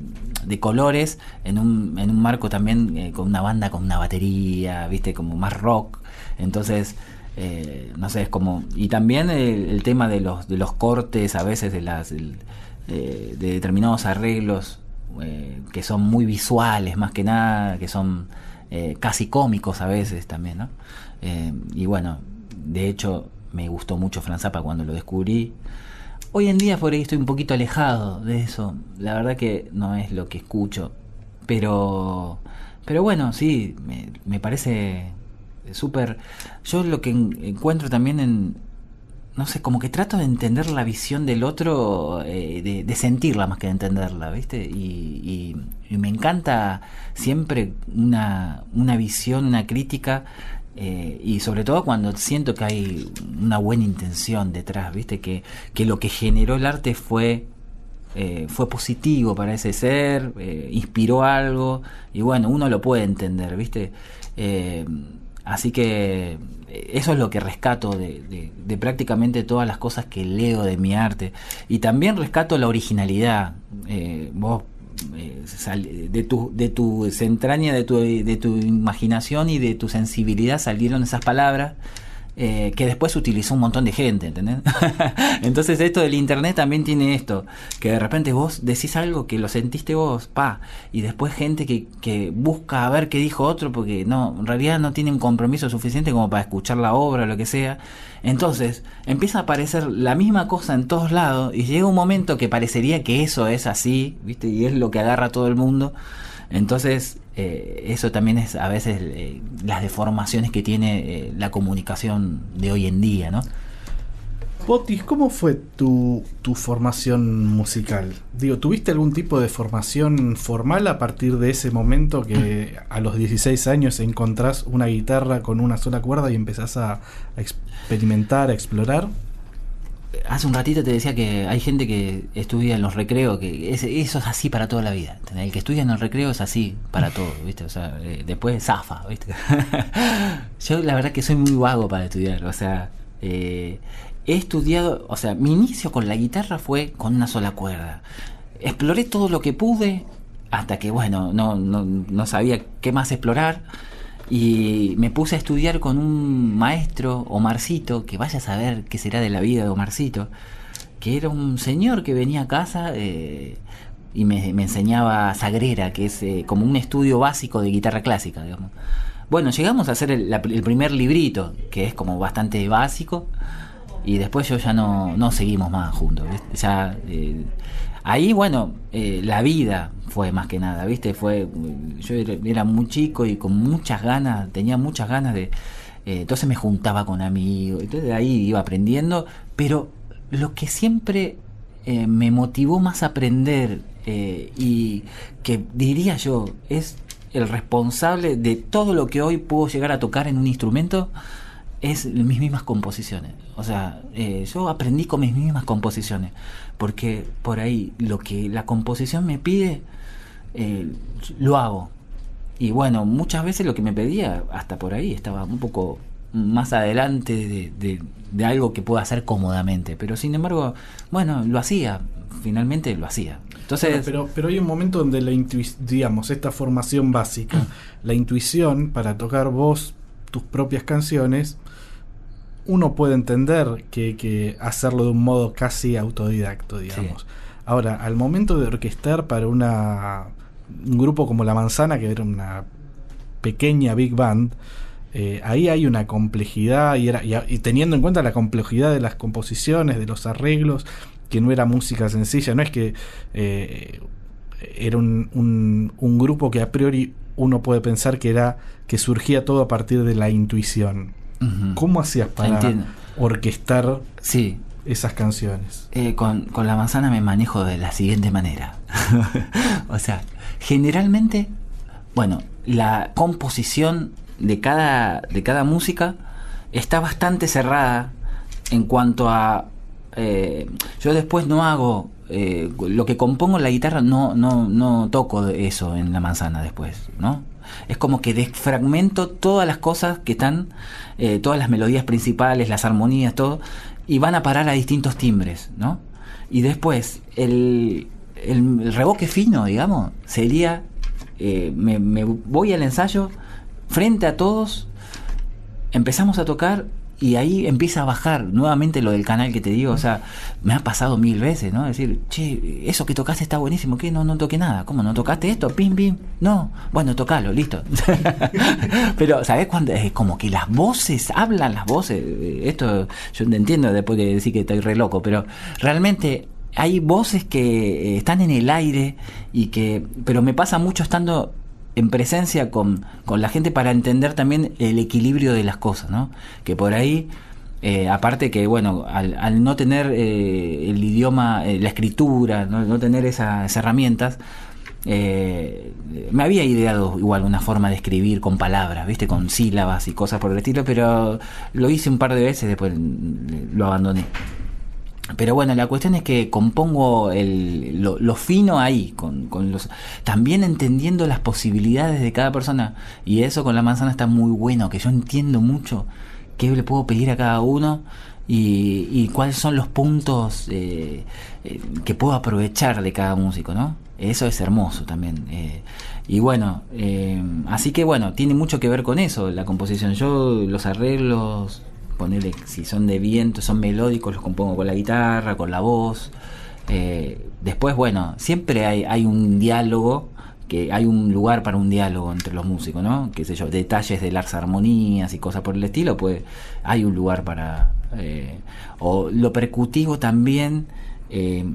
de colores en un, en un marco también eh, con una banda con una batería, ¿viste? Como más rock. Entonces, eh, no sé, es como... Y también el, el, tema de los, de los cortes a veces de las... Eh, de determinados arreglos eh, que son muy visuales más que nada, que son casi cómicos a veces también, ¿no? Y bueno, de hecho me gustó mucho Franz Zappa cuando lo descubrí. Hoy en día por ahí estoy un poquito alejado de eso. La verdad que no es lo que escucho. Pero, pero bueno, sí, me, me parece súper... Yo lo que encuentro también en, no sé, como que trato de entender la visión del otro, eh, de, sentirla más que de entenderla, ¿viste? Y, y, me encanta siempre una, una visión, una crítica, eh, y sobre todo cuando siento que hay una buena intención detrás, ¿viste? Que, que lo que generó el arte fue eh, fue positivo para ese ser, inspiró algo, y bueno, uno lo puede entender, ¿viste? Así que eh, eso es lo que rescato de, de, de, prácticamente todas las cosas que leo de mi arte. Y también rescato la originalidad. Eh, vos eh, de tu, de tu entraña, de tu, de tu imaginación y de tu sensibilidad salieron esas palabras eh, que después utilizó un montón de gente, ¿entendés? Entonces esto del internet también tiene esto, que de repente vos decís algo que lo sentiste vos, pa, y después gente que, que busca a ver qué dijo otro, porque no, en realidad no tiene un compromiso suficiente como para escuchar la obra o lo que sea. Entonces empieza a aparecer la misma cosa en todos lados y llega un momento que parecería que eso es así, ¿viste? Y es lo que agarra a todo el mundo. Entonces, eh, eso también es a veces eh, las deformaciones que tiene eh, la comunicación de hoy en día, ¿no? ¿cómo fue tu, tu, formación musical? Digo, ¿tuviste algún tipo de formación formal a partir de ese momento que a los 16 años encontrás una guitarra con una sola cuerda y empezás a, a experimentar, a explorar? Hace un ratito te decía que hay gente que estudia en los recreos, que es, eso es así para toda la vida. El que estudia en el recreo es así para todo, ¿viste? O sea, eh, después zafa, ¿viste? Yo la verdad que soy muy vago para estudiar, o sea, eh, he estudiado, o sea, mi inicio con la guitarra fue con una sola cuerda. Exploré todo lo que pude hasta que, bueno, no, no, no sabía qué más explorar y me puse a estudiar con un maestro, Omarcito, que vaya a saber qué será de la vida de Omarcito, que era un señor que venía a casa eh, y me, me, enseñaba Sagrera, que es eh, como un estudio básico de guitarra clásica, digamos. Bueno, llegamos a hacer el, primer librito, que es como bastante básico, y después yo ya no, no seguimos más juntos. Ya, eh, ahí, bueno, eh, la vida fue más que nada, ¿viste? Fue, yo era, muy chico y con muchas ganas, tenía muchas ganas de... Eh, entonces me juntaba con amigos, entonces de ahí iba aprendiendo, pero lo que siempre eh, me motivó más a aprender y que diría yo es el responsable de todo lo que hoy puedo llegar a tocar en un instrumento, es mis mismas composiciones. O sea, eh, yo aprendí con mis mismas composiciones, porque por ahí lo que la composición me pide, eh, lo hago. Y bueno, muchas veces lo que me pedía, hasta por ahí, estaba un poco más adelante de, de- de algo que pueda hacer cómodamente. Pero sin embargo, bueno, lo hacía, finalmente lo hacía. Entonces, Bueno, pero, pero hay un momento donde la intuición, digamos, esta formación básica, la intuición para tocar vos tus propias canciones, uno puede entender que, que hacerlo de un modo casi autodidacto, digamos. Ahora, al momento de orquestar para una un grupo como La Manzana, que era una pequeña big band, eh, ahí hay una complejidad y, era, y, teniendo en cuenta la complejidad de las composiciones, de los arreglos, que no era música sencilla, no es que eh, era un, un- un grupo que a priori uno puede pensar que era que surgía todo a partir de la intuición. ¿Cómo hacías para Entiendo. orquestar sí, esas canciones? Eh, con, con la manzana me manejo de la siguiente manera. o sea, generalmente, bueno, la composición de cada, de cada música está bastante cerrada en cuanto a... eh, yo después no hago... eh, lo que compongo en la guitarra no, no, no toco eso en la manzana después, ¿no? Es como que desfragmento todas las cosas que están, eh, todas las melodías principales, las armonías, todo, y van a parar a distintos timbres, ¿no? Y después, el, el, revoque fino, digamos, sería, eh, me, me voy al ensayo, frente a todos, empezamos a tocar y ahí empieza a bajar nuevamente lo del canal que te digo, o sea, me ha pasado mil veces, ¿no? Decir, che, eso que tocaste está buenísimo, ¿qué? No, no toqué nada, ¿cómo no tocaste esto? Pim, pim, no, bueno, tocalo, listo. Pero, ¿sabes cuándo? Es como que las voces, hablan las voces, esto yo te entiendo después de decir que estoy re loco, pero realmente hay voces que eh, están en el aire y que, pero me pasa mucho estando en presencia con, con la gente para entender también el equilibrio de las cosas, ¿no? Que por ahí, eh, aparte que, bueno, al, al no tener eh, el idioma, eh, la escritura, no, tener esa- esas herramientas, eh, me había ideado igual una forma de escribir con palabras, ¿viste? Con sílabas y cosas por el estilo, pero lo hice un par de veces, después lo abandoné. Pero bueno, la cuestión es que compongo el, lo, fino ahí, con, con los, también entendiendo las posibilidades de cada persona. Y eso con la manzana está muy bueno, que yo entiendo mucho qué le puedo pedir a cada uno y, cuáles son los puntos eh, eh, que puedo aprovechar de cada músico, ¿no? Eso es hermoso también. eh. y bueno, así que bueno, tiene mucho que ver con eso, la composición. Yo los arreglos, ponerle si son de viento, son melódicos, los compongo con la guitarra, con la voz. Eh, después, bueno, siempre hay, hay un diálogo, que hay un lugar para un diálogo entre los músicos, ¿no? Qué sé yo, detalles de las armonías y cosas por el estilo, pues hay un lugar para... eh, o lo percutivo también, eh,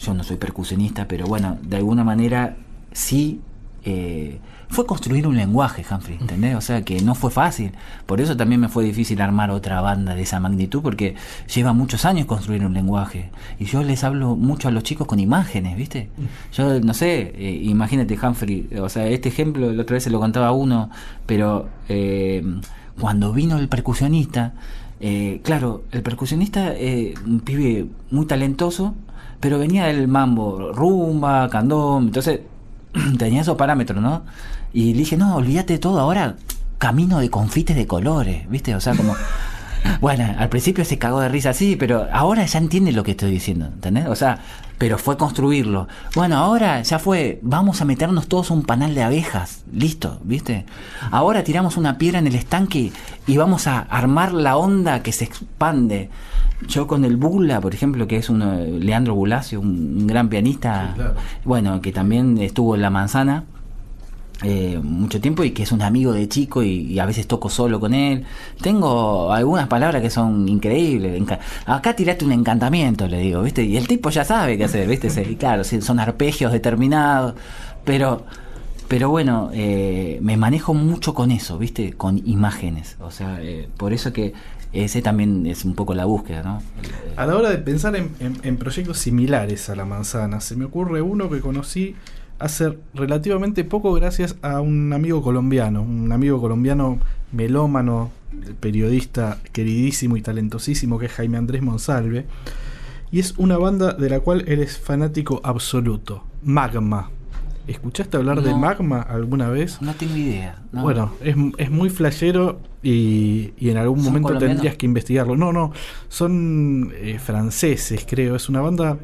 yo no soy percusionista, pero bueno, de alguna manera sí eh, fue construir un lenguaje, Humphrey, ¿entendés? O sea que no fue fácil. Por eso también me fue difícil armar otra banda de esa magnitud, porque lleva muchos años construir un lenguaje. Y yo les hablo mucho a los chicos con imágenes, ¿viste? Yo no sé, eh, imagínate, Humphrey, o sea, este ejemplo la otra vez se lo contaba uno, pero eh, cuando vino el percusionista, eh, claro, el percusionista, eh, un pibe muy talentoso, pero venía del mambo, rumba, candón, entonces tenía esos parámetros, ¿no? Y le dije, no, olvídate de todo, ahora camino de confites de colores, ¿viste? O sea, como... Bueno, al principio se cagó de risa así, pero ahora ya entiende lo que estoy diciendo, ¿entendés? O sea, pero fue construirlo. Bueno, ahora ya fue, vamos a meternos todos un panal de abejas, listo, ¿viste? Ahora tiramos una piedra en el estanque y vamos a armar la onda que se expande. Yo con el Bula, por ejemplo, que es un Leandro Bulacio, un, un gran pianista, Sí, claro. bueno, que también estuvo en La Manzana, eh, mucho tiempo y que es un amigo de chico y, a veces toco solo con él. Tengo algunas palabras que son increíbles. Acá tiraste un encantamiento, le digo, ¿viste? Y el tipo ya sabe qué hacer, ¿viste? Y claro, sí, son arpegios determinados, pero pero bueno, eh, me manejo mucho con eso, ¿viste? Con imágenes. O sea, eh, por eso que ese también es un poco la búsqueda, ¿no? A la hora de pensar en, en- en proyectos similares a La Manzana, se me ocurre uno que conocí hace relativamente poco gracias a un amigo colombiano, un amigo colombiano melómano, periodista queridísimo y talentosísimo que es Jaime Andrés Monsalve. Y es una banda de la cual él es fanático absoluto, Magma. ¿Escuchaste hablar de. Magma alguna vez? No tengo idea. no. Bueno, es, es muy flashero y, y en algún ¿Son momento colombianos? tendrías que investigarlo. No, no, son eh, franceses, creo. Es una banda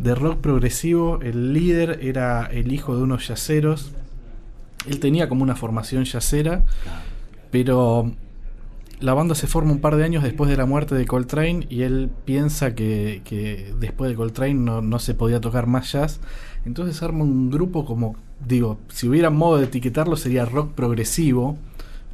de rock progresivo. El líder era el hijo de unos yaceros. Él tenía como una formación yacera, pero la banda se forma un par de años después de la muerte de Coltrane y él piensa que, que después de Coltrane no, no se podía tocar más jazz. Entonces arma un grupo como, digo, si hubiera modo de etiquetarlo sería rock progresivo,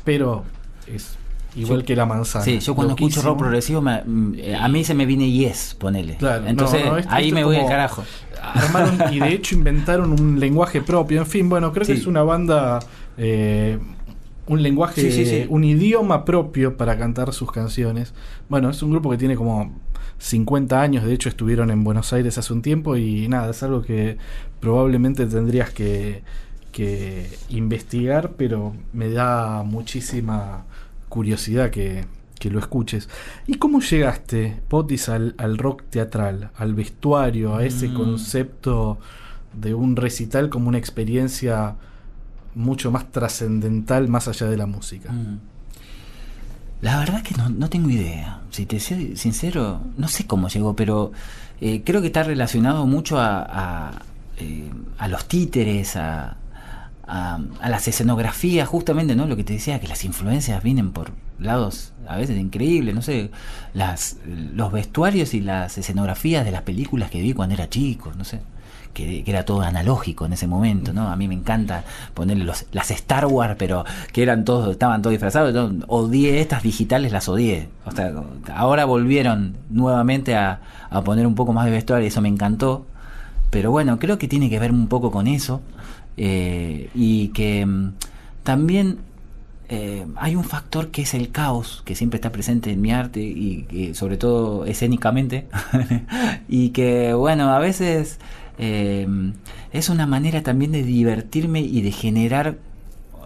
pero es igual Yo- que la manzana. Sí, yo cuando escucho rock progresivo, me- mm, eh, a mí se me viene Yes, ponele. Claro, Entonces, no, no, esto- ahí esto me voy al carajo. Armaron y de hecho inventaron un lenguaje propio. En fin, bueno, creo que es una banda, eh, un lenguaje, Sí, sí, sí. un idioma propio para cantar sus canciones. Bueno, es un grupo que tiene como 50 años, de hecho estuvieron en Buenos Aires hace un tiempo y nada, es algo que probablemente tendrías que, que investigar, pero me da muchísima curiosidad que, que lo escuches. ¿Y cómo llegaste, Potis, al, al rock teatral, al vestuario, a ese Mm. concepto de un recital como una experiencia mucho más trascendental más allá de la música? Mm. La verdad que no, no tengo idea. Si te soy sincero, no sé cómo llegó, pero eh, creo que está relacionado mucho a, a, eh, a los títeres, a, a, a las escenografías, justamente, ¿no? Lo que te decía, que las influencias vienen por lados a veces increíbles, no sé, las, los vestuarios y las escenografías de las películas que vi cuando era chico, no sé. Que, era todo analógico en ese momento, ¿no? A mí me encanta ponerle los, las Star Wars, pero que eran todos, estaban todos disfrazados. odié estas digitales, las odié. O sea, ahora volvieron nuevamente a, a poner un poco más de vestuario y eso me encantó. Pero bueno, creo que tiene que ver un poco con eso. Eh, y que mm, también eh, hay un factor que es el caos, que siempre está presente en mi arte y que sobre todo escénicamente. y que bueno, a veces eh, es una manera también de divertirme y de generar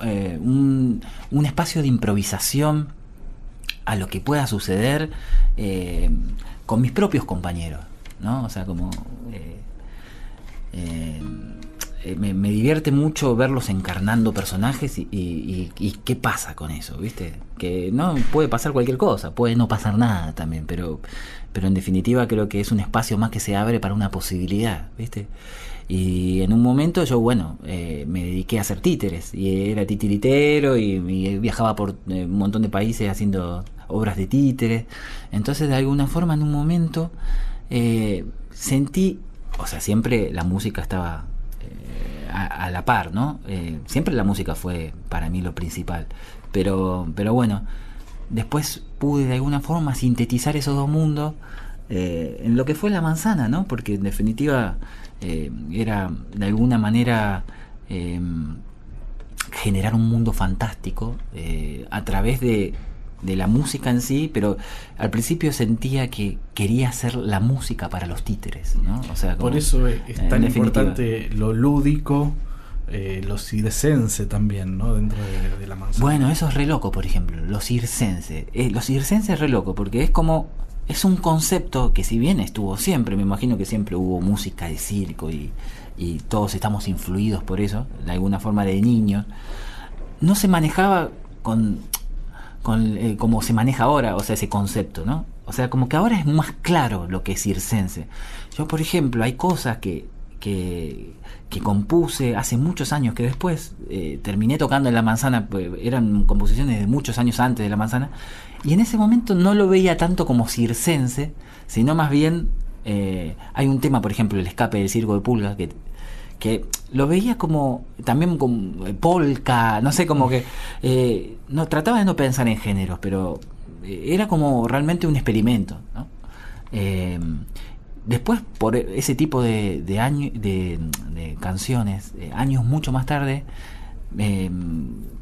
un, un espacio de improvisación a lo que pueda suceder con mis propios compañeros, ¿no? O sea, como... eh, me, divierte mucho verlos encarnando personajes y, qué pasa con eso, ¿viste? Que no puede pasar cualquier cosa, puede no pasar nada también, pero, pero en definitiva creo que es un espacio más que se abre para una posibilidad, ¿viste? Y en un momento yo, bueno, eh, me dediqué a hacer títeres y era titiritero y, viajaba por eh, un montón de países haciendo obras de títeres. Entonces, de alguna forma, en un momento eh, sentí, o sea, siempre la música estaba a, la par, ¿no? Eh, siempre la música fue para mí lo principal. Pero, pero bueno, después pude de alguna forma sintetizar esos dos mundos eh, en lo que fue la manzana, ¿no? Porque en definitiva eh, era de alguna manera generar un mundo fantástico a través de, de la música en sí, pero al principio sentía que quería hacer la música para los títeres, ¿no? O sea, Por eso es, tan definitiva. importante lo lúdico, eh, lo circense también, ¿no? Dentro de, de la manzana. Bueno, eso es re loco, por ejemplo, los circenses. Eh, los circenses es re loco, porque es como. Es un concepto que, si bien estuvo siempre, me imagino que siempre hubo música de circo y, y todos estamos influidos por eso, de alguna forma de niños, no se manejaba con. Con eh, como se maneja ahora, o sea, ese concepto, ¿no? O sea, como que ahora es más claro lo que es circense. Yo, por ejemplo, hay cosas que, que, que compuse hace muchos años, que después eh, terminé tocando en La Manzana, pues, eran composiciones de muchos años antes de La Manzana, y en ese momento no lo veía tanto como circense, sino más bien, eh, hay un tema, por ejemplo, El escape del circo de pulgas, que, que lo veía como, también como eh, polka, no sé, como que, eh, no, trataba de no pensar en géneros, pero eh, era como realmente un experimento, ¿no? Eh, después, por ese tipo de, de, año- de, de canciones, eh, años mucho más tarde, eh,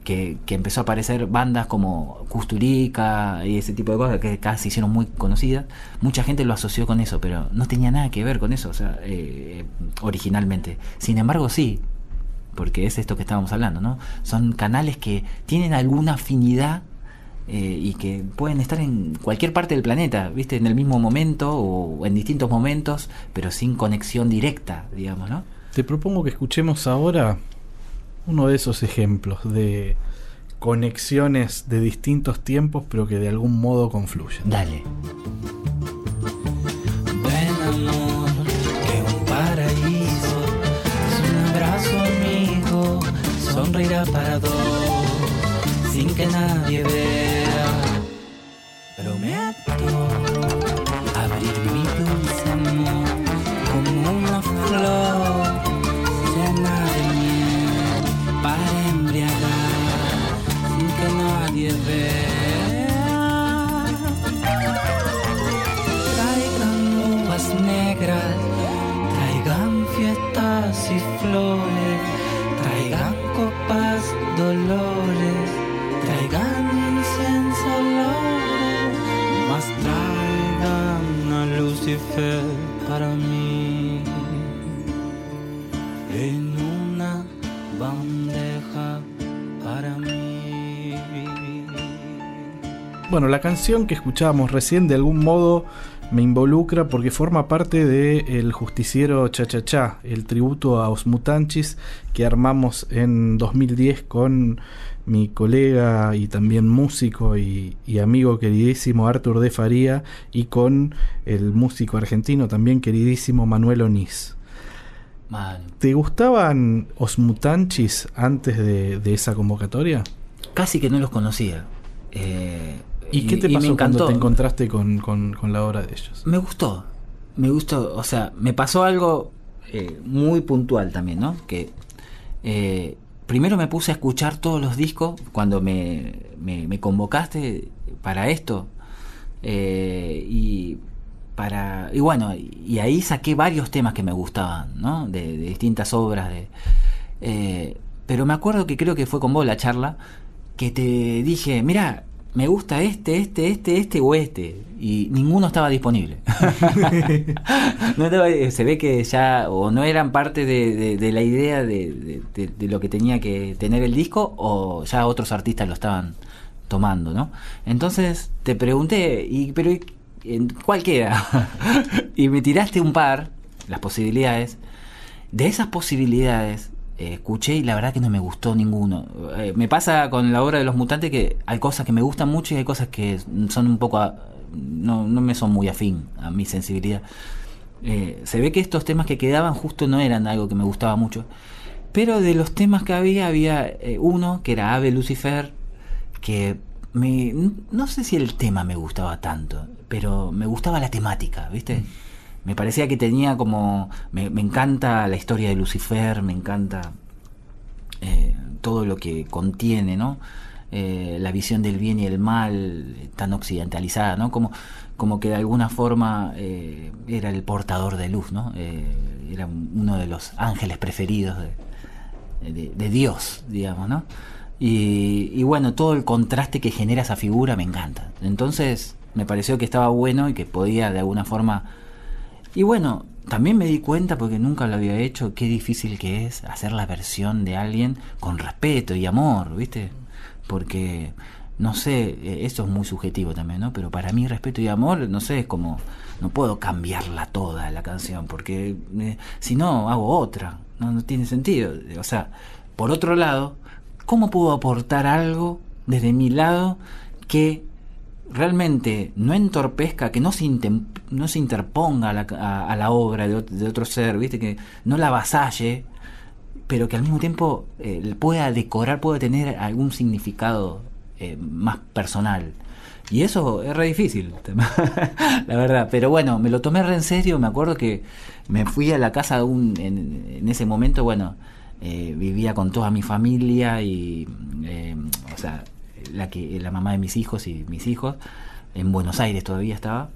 que, empezó a aparecer bandas como Custurica y ese tipo de cosas que casi hicieron muy conocidas, mucha gente lo asoció con eso, pero no tenía nada que ver con eso, o sea, eh, originalmente. Sin embargo, sí, porque es esto que estábamos hablando, ¿no? Son canales que tienen alguna afinidad eh, y que pueden estar en cualquier parte del planeta, ¿viste? En el mismo momento o en distintos momentos, pero sin conexión directa, digamos, ¿no? Te propongo que escuchemos ahora uno de esos ejemplos de conexiones de distintos tiempos, pero que de algún modo confluyen. Dale. Ven amor, que un paraíso es un abrazo amigo, sonreirá para dos, sin que nadie vea. Prometo abrir mi dulce amor como una flor traigan fiestas y flores, traigan copas, dolores, traigan incienso, más traigan a Lucifer para mí en una bandeja para mí. Bueno, la canción que escuchábamos recién de algún modo me involucra porque forma parte de El Justiciero Cha Cha Cha, el tributo a Osmutanchis que armamos en 2010 con mi colega y también músico y, y amigo queridísimo Artur de Faría y con el músico argentino también queridísimo Manuel Onís. ¿Te gustaban Osmutanchis antes de, de esa convocatoria? Casi que no los conocía. Eh, ¿Y, qué te me pasó cuando te encontraste con, con- con la obra de ellos? Me gustó, me gustó, o sea, me pasó algo eh, muy puntual también, ¿no? Que eh, primero me puse a escuchar todos los discos cuando me, me- me convocaste para esto eh, y para y bueno y ahí saqué varios temas que me gustaban, ¿no? De, de distintas obras, de, eh, pero me acuerdo que creo que fue con vos la charla que te dije, mira, me gusta este, este, este, este o este. Y ninguno estaba disponible. No estaba- se ve que ya o no eran parte de, de- de la idea de, de- lo que tenía que tener el disco o ya otros artistas lo estaban tomando, ¿no? Entonces te pregunté, y, pero ¿y- en ¿cuál queda? y me tiraste un par, las posibilidades. De esas posibilidades eh, escuché y la verdad que no me gustó ninguno. Eh, me pasa con la obra de los mutantes que hay cosas que me gustan mucho y hay cosas que son un poco... a- no, no me son muy afín a mi sensibilidad. Eh, se ve que estos temas que quedaban justo no eran algo que me gustaba mucho. Pero de los temas que había, había eh, uno que era Ave Lucifer, que me, no sé si el tema me gustaba tanto, pero me gustaba la temática, ¿viste? Me parecía que tenía como... Me, encanta la historia de Lucifer, me encanta eh, todo lo que contiene, ¿no? Eh, la visión del bien y el mal eh, tan occidentalizada, ¿no? Como, como que de alguna forma era el portador de luz, ¿no? Era uno de los ángeles preferidos de, de- de Dios, digamos, ¿no? Y, y bueno, todo el contraste que genera esa figura me encanta. Entonces me pareció que estaba bueno y que podía de alguna forma... Y bueno, también me di cuenta, porque nunca lo había hecho, qué difícil que es hacer la versión de alguien con respeto y amor, ¿viste? Porque, no sé, eh, esto es muy subjetivo también, ¿no? Pero para mí respeto y amor, no sé, es como, no puedo cambiarla toda la canción, porque eh, si no, hago otra, no, no tiene sentido. O sea, por otro lado, ¿cómo puedo aportar algo desde mi lado que realmente no entorpezca, que no se, no se interponga a la, a- a la obra de, de otro ser, ¿viste? Que no la avasalle, pero que al mismo tiempo eh, pueda decorar, pueda tener algún significado eh, más personal. Y eso es re difícil, la verdad. Pero bueno, me lo tomé re en serio. Me acuerdo que me fui a la casa de un, en, en ese momento, bueno, eh, vivía con toda mi familia y, eh, o sea, la, que, la mamá de mis hijos y mis hijos. En Buenos Aires todavía estaba.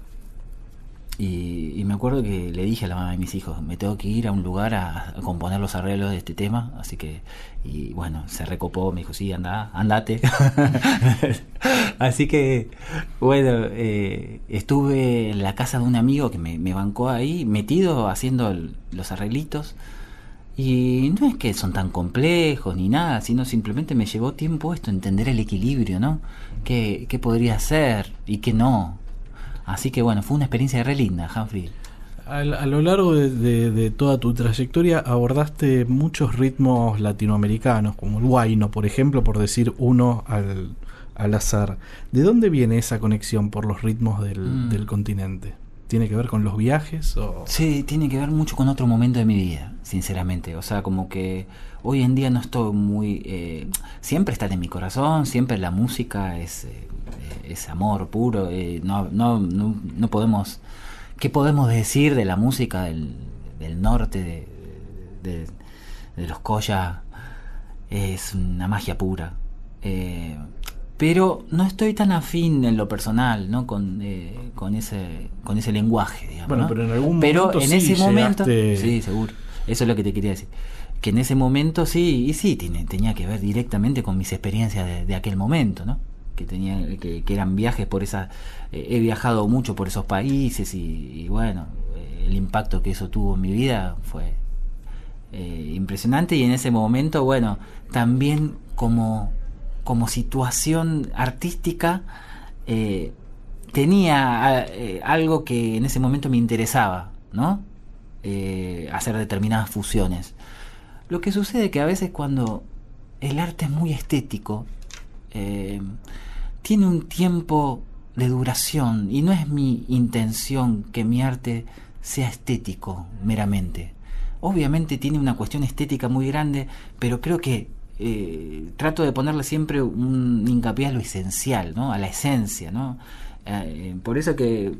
Y, me acuerdo que le dije a la mamá de mis hijos, me tengo que ir a un lugar a, componer los arreglos de este tema, así que, y bueno, se recopó, me dijo, sí, anda, andate. así que, bueno, eh, estuve en la casa de un amigo que me, bancó ahí, metido haciendo los arreglitos. Y no es que son tan complejos ni nada, sino simplemente me llevó tiempo esto, entender el equilibrio, ¿no? ¿Qué, qué podría ser y qué no? Así que bueno, fue una experiencia re linda, Humphrey. A, a lo largo de, de- de toda tu trayectoria abordaste muchos ritmos latinoamericanos, como el guayno, por ejemplo, por decir uno al, al azar. ¿De dónde viene esa conexión por los ritmos del, Mm. del continente? ¿Tiene que ver con los viajes? O... Sí, tiene que ver mucho con otro momento de mi vida, sinceramente. O sea, como que hoy en día no estoy muy... eh, siempre está en mi corazón, siempre la música es, eh, es amor puro. eh, no, no, no, no podemos... ¿Qué podemos decir de la música del, del norte, de, de, los Coya? Es una magia pura. Pero no estoy tan afín en lo personal, ¿no? Con, eh, con ese con ese lenguaje, digamos. Bueno, ¿no? pero en algún Pero momento en sí ese momento, llegaste- sí, seguro. Eso es lo que te quería decir. Que en ese momento sí, y sí, tiene, tenía que ver directamente con mis experiencias de, de aquel momento, ¿no? Que tenía, que, que eran viajes por esa, eh, he viajado mucho por esos países y, y bueno, eh, el impacto que eso tuvo en mi vida fue eh, impresionante y en ese momento, bueno, también como, como situación artística eh, tenía eh, algo que en ese momento me interesaba, ¿no? Eh, hacer determinadas fusiones. Lo que sucede que a veces cuando el arte es muy estético, tiene un tiempo de duración y no es mi intención que mi arte sea estético meramente. Obviamente tiene una cuestión estética muy grande, pero creo que eh, trato de ponerle siempre un hincapié a lo esencial, ¿no? a la esencia. ¿no? Eh, por eso que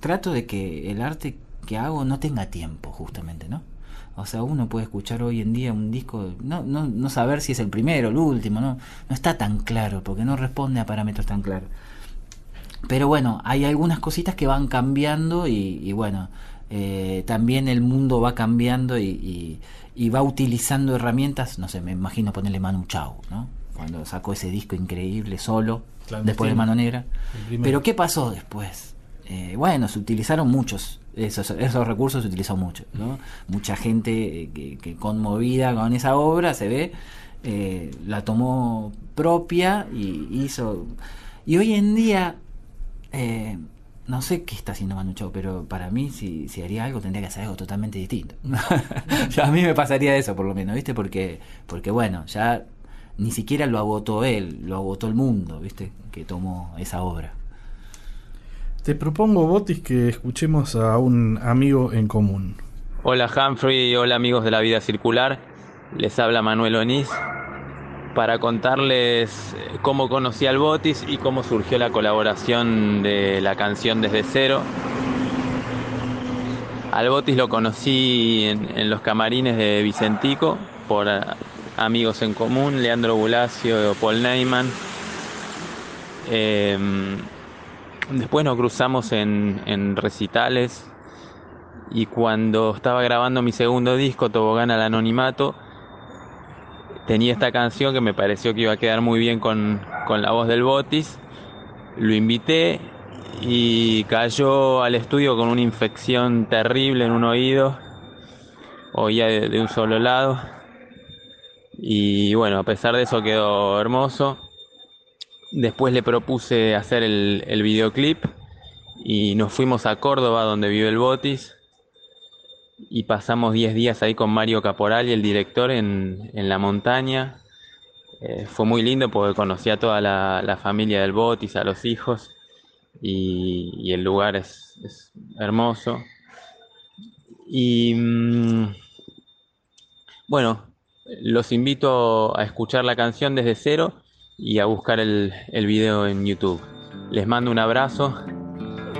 trato de que el arte que hago no tenga tiempo, justamente. ¿no? O sea, uno puede escuchar hoy en día un disco, no, no, no saber si es el primero, el último, no, no está tan claro, porque no responde a parámetros tan claros. Pero bueno, hay algunas cositas que van cambiando y, bueno, eh, también el mundo va cambiando y- y va utilizando herramientas, no sé, me imagino ponerle Manu Chao, ¿no? Cuando sacó ese disco increíble solo, después de. Mano Negra. Pero ¿qué pasó después? Eh, bueno, se utilizaron muchos, esos, esos recursos se utilizó mucho, ¿no? Mucha gente eh, que, que conmovida con esa obra, se ve, eh, la tomó propia y hizo... Y hoy en día, eh, no sé qué está haciendo Manu Chao, pero para mí si, si haría algo tendría que hacer algo totalmente distinto. Ya a mí me pasaría eso por lo menos, ¿viste? Porque, porque bueno, ya ni siquiera lo agotó él, lo agotó el mundo, ¿viste? Que tomó esa obra. Te propongo, Botis, que escuchemos a un amigo en común. Hola Humphrey, hola amigos de la vida circular, les habla Manuel Onís para contarles eh, cómo conocí al Botis y cómo surgió la colaboración de la canción Desde Cero. Al Botis lo conocí en, los camarines de Vicentico por eh, amigos en común, Leandro Bulacio, Paul Neyman. Em, después nos cruzamos en, en recitales y cuando estaba grabando mi segundo disco, Tobogán al Anonimato, tenía esta canción que me pareció que iba a quedar muy bien con, con la voz del Botis. Lo invité y cayó al estudio con una infección terrible en un oído, oía de, un solo lado. Y bueno, a pesar de eso quedó hermoso. Después le propuse hacer el, el videoclip y nos fuimos a Córdoba donde vive el Botis y pasamos 10 días ahí con Mario Caporal y el director en, en la montaña. Eh, fue muy lindo porque conocí a toda la, la familia del Botis, a los hijos y, el lugar es, es hermoso. Y mm, bueno, los invito a escuchar la canción desde cero y a buscar el, el video en YouTube. Les mando un abrazo,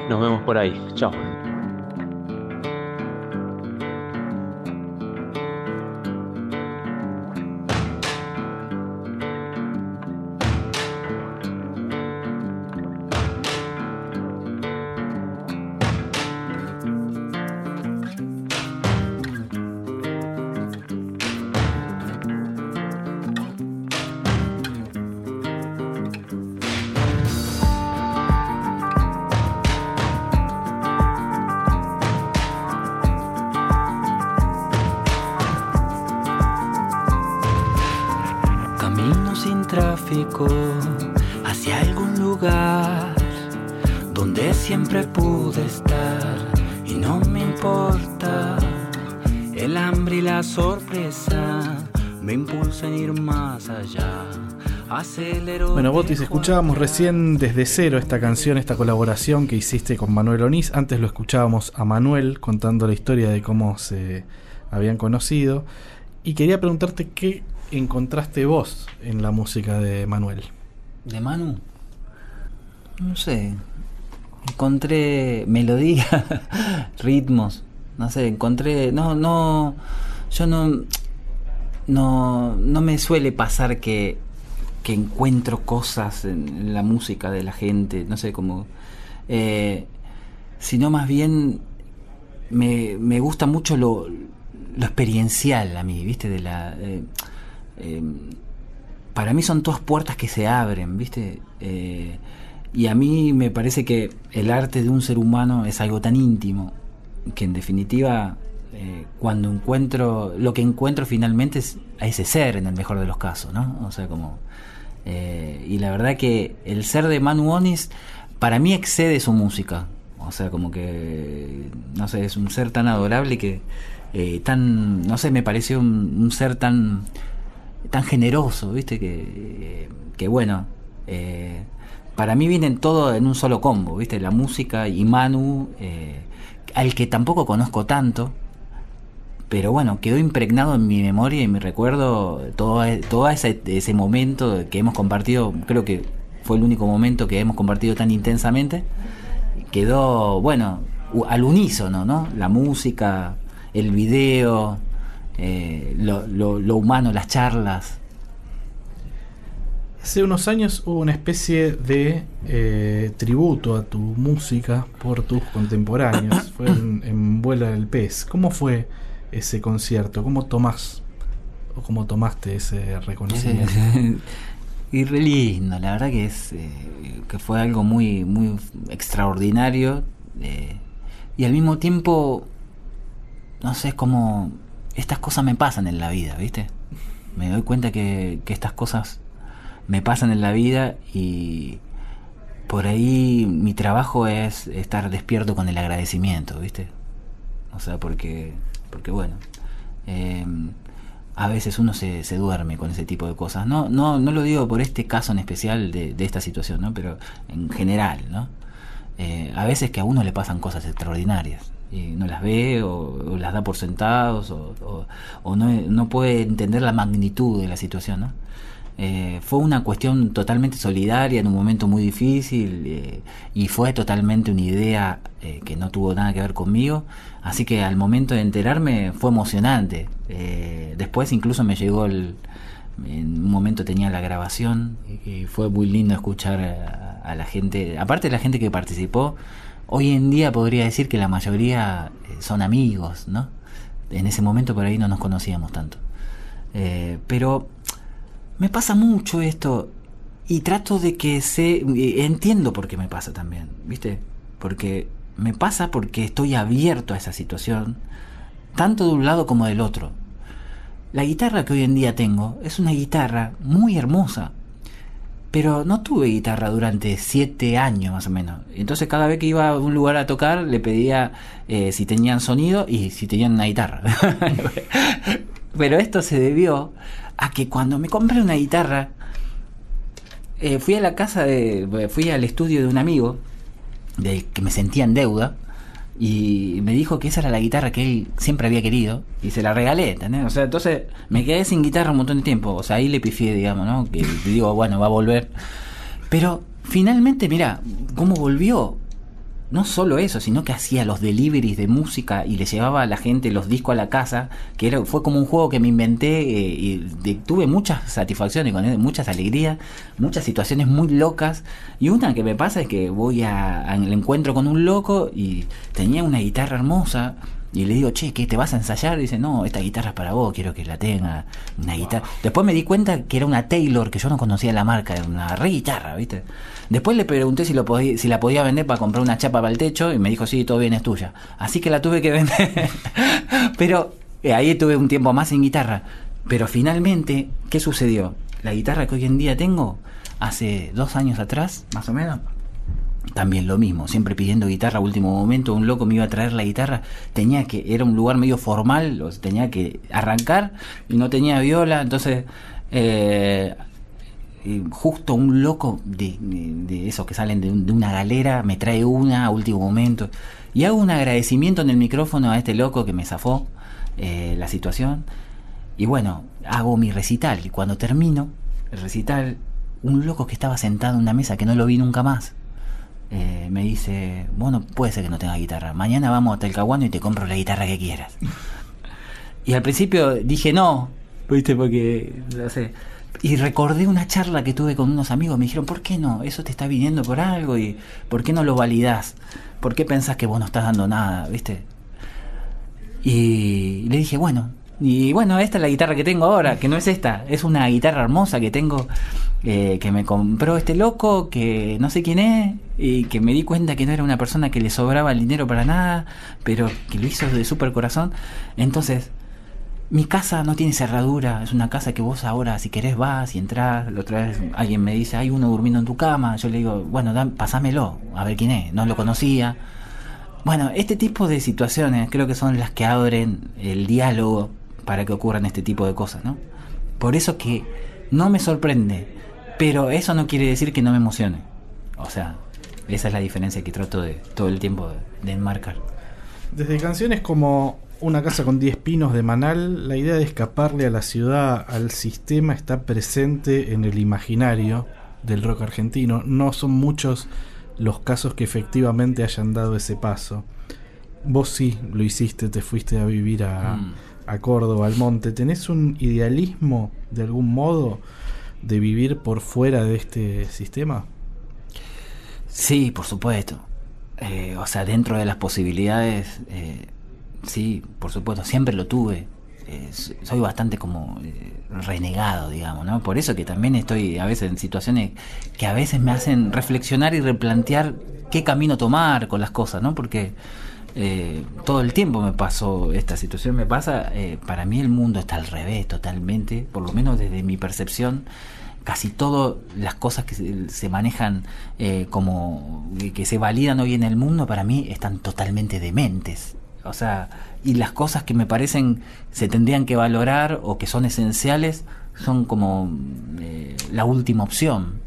nos vemos por ahí, chao. Escuchábamos recién desde cero esta canción, esta colaboración que hiciste con Manuel Onís. Antes lo escuchábamos a Manuel contando la historia de cómo se habían conocido. Y quería preguntarte qué encontraste vos en la música de Manuel. ¿De Manu? No sé. Encontré melodía, ritmos. No sé, encontré. No, no. Yo no. No, no me suele pasar que, que encuentro cosas en la música de la gente. No sé, como. Eh, sino más bien. Me, me gusta mucho lo, lo experiencial a mí, ¿viste? De la. eh, eh, para mí son todas puertas que se abren, ¿viste? Y a mí me parece que el arte de un ser humano es algo tan íntimo que en definitiva cuando encuentro, lo que encuentro finalmente es a ese ser en el mejor de los casos, ¿no? O sea, como... eh, y la verdad que el ser de Manu Onis para mí excede su música. O sea, como que, no sé, es un ser tan adorable que eh, tan, no sé, me pareció un, un ser tan tan generoso, ¿viste? Que, que bueno, eh, para mí vienen todo en un solo combo, ¿viste? La música y Manu, eh, al que tampoco conozco tanto, pero bueno, quedó impregnado en mi memoria y mi recuerdo todo, todo ese, ese momento que hemos compartido, creo que fue el único momento que hemos compartido tan intensamente, quedó, bueno, al unísono, ¿no? La música, el video, eh, lo, lo- lo humano, las charlas. Hace unos años hubo una especie de eh, tributo a tu música por tus contemporáneos. fue en, en Vuela del Pez. ¿Cómo fue ese concierto? ¿Cómo tomás o cómo tomaste ese reconocimiento? y re lindo, la verdad que es eh, que fue algo muy muy extraordinario eh, y al mismo tiempo no sé es como estas cosas me pasan en la vida, ¿viste? Me doy cuenta que, que estas cosas me pasan en la vida y por ahí mi trabajo es estar despierto con el agradecimiento, ¿viste? O sea, porque, porque bueno, eh, a veces uno se, se duerme con ese tipo de cosas. No, no, no lo digo por este caso en especial de, de esta situación, ¿no? Pero en general, ¿no? Eh, a veces que a uno le pasan cosas extraordinarias y no las ve o, o las da por sentados o, o- o no, no puede entender la magnitud de la situación, ¿no? Eh, fue una cuestión totalmente solidaria en un momento muy difícil eh, y fue totalmente una idea eh, que no tuvo nada que ver conmigo. Así que al momento de enterarme fue emocionante. Eh, después incluso me llegó el... En un momento tenía la grabación y, fue muy lindo escuchar a, a la gente. Aparte de la gente que participó, hoy en día podría decir que la mayoría eh, son amigos, ¿no? En ese momento por ahí no nos conocíamos tanto. Eh, pero me pasa mucho esto y trato de que se entiendo por qué me pasa también, ¿viste? Porque me pasa porque estoy abierto a esa situación, tanto de un lado como del otro. La guitarra que hoy en día tengo es una guitarra muy hermosa, pero no tuve guitarra durante siete años más o menos. Entonces cada vez que iba a un lugar a tocar le pedía eh, si tenían sonido y si tenían una guitarra. pero esto se debió a que cuando me compré una guitarra, eh, fui a la casa de. fui al estudio de un amigo, del que me sentía en deuda, y me dijo que esa era la guitarra que él siempre había querido, y se la regalé, ¿entendés? O sea, entonces me quedé sin guitarra un montón de tiempo, o sea, ahí le pifié, digamos, ¿no? Que digo, bueno, va a volver. Pero finalmente, mira, cómo volvió. No solo eso, sino que hacía los deliveries de música y le llevaba a la gente los discos a la casa, que era, fue como un juego que me inventé eh, y tuve muchas satisfacciones con él, muchas alegrías, muchas situaciones muy locas. Y una que me pasa es que voy al encuentro con un loco y tenía una guitarra hermosa. Y le digo, che, ¿qué te vas a ensayar? Y dice, no, esta guitarra es para vos, quiero que la tenga. Una guitarra. Después me di cuenta que era una Taylor, que yo no conocía la marca, era una re guitarra, ¿viste? Después le pregunté si, lo podía, si la podía vender para comprar una chapa para el techo y me dijo, sí, todo bien, es tuya. Así que la tuve que vender. Pero eh, ahí tuve un tiempo más sin guitarra. Pero finalmente, ¿qué sucedió? La guitarra que hoy en día tengo, hace dos años atrás, más o menos, también lo mismo, siempre pidiendo guitarra a último momento, un loco me iba a traer la guitarra, tenía que, era un lugar medio formal, tenía que arrancar y no tenía viola, entonces eh, justo un loco de, esos que salen de, una galera me trae una a último momento y hago un agradecimiento en el micrófono a este loco que me zafó eh, la situación y bueno, hago mi recital y cuando termino el recital, un loco que estaba sentado en una mesa que no lo vi nunca más, eh, me dice, bueno, puede ser que no tenga guitarra, mañana vamos a Talcahuano y te compro la guitarra que quieras. y al principio dije no, viste, porque, no sé, y recordé una charla que tuve con unos amigos, me dijeron, ¿por qué no? Eso te está viniendo por algo y ¿por qué no lo validás? ¿Por qué pensás que vos no estás dando nada, viste? Y le dije, bueno, y bueno, esta es la guitarra que tengo ahora, que no es esta, es una guitarra hermosa que tengo, eh, que me compró este loco, que no sé quién es, y que me di cuenta que no era una persona que le sobraba el dinero para nada, pero que lo hizo de súper corazón. Entonces, mi casa no tiene cerradura, es una casa que vos ahora si querés vas y entras, la otra vez alguien me dice, hay uno durmiendo en tu cama, yo le digo, bueno, pasámelo, a ver quién es, no lo conocía. Bueno, este tipo de situaciones creo que son las que abren el diálogo para que ocurran este tipo de cosas, ¿no? Por eso que no me sorprende, pero eso no quiere decir que no me emocione. O sea, esa es la diferencia que trato de todo el tiempo de, enmarcar. Desde canciones como Una casa con 10 pinos de Manal, la idea de escaparle a la ciudad, al sistema, está presente en el imaginario del rock argentino. No son muchos los casos que efectivamente hayan dado ese paso. Vos sí lo hiciste, te fuiste a vivir a, mm a Córdoba, al monte, ¿tenés un idealismo de algún modo de vivir por fuera de este sistema? Sí, por supuesto. Eh, o sea, dentro de las posibilidades, eh, sí, por supuesto, siempre lo tuve. Eh, soy bastante como renegado, digamos, ¿no? Por eso que también estoy a veces en situaciones que a veces me hacen reflexionar y replantear qué camino tomar con las cosas, ¿no? Porque eh, todo el tiempo me pasó esta situación, me pasa, eh, para mí el mundo está al revés totalmente, por lo menos desde mi percepción, casi todas las cosas que se, manejan eh, como que se validan hoy en el mundo, para mí están totalmente dementes. O sea, y las cosas que me parecen se tendrían que valorar o que son esenciales son como la última opción.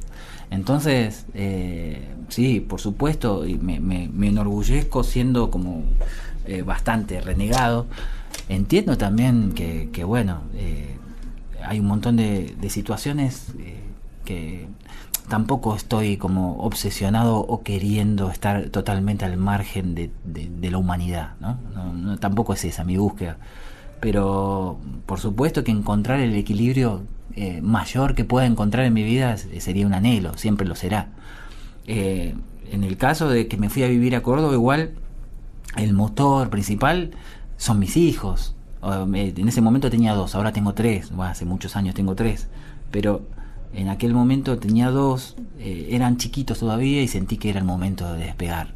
Entonces, eh, sí, por supuesto, y me, me, enorgullezco siendo como eh, bastante renegado. Entiendo también que, bueno, eh, hay un montón de, situaciones que tampoco estoy como obsesionado o queriendo estar totalmente al margen de, de, la humanidad, ¿no? ¿no? Tampoco es esa mi búsqueda. Pero por supuesto que encontrar el equilibrio eh, mayor que pueda encontrar en mi vida sería un anhelo, siempre lo será. Eh, en el caso de que me fui a vivir a Córdoba, igual el motor principal son mis hijos. En ese momento tenía dos, ahora tengo tres, hace muchos años tengo tres, pero en aquel momento tenía dos, eh, eran chiquitos todavía y sentí que era el momento de despegar.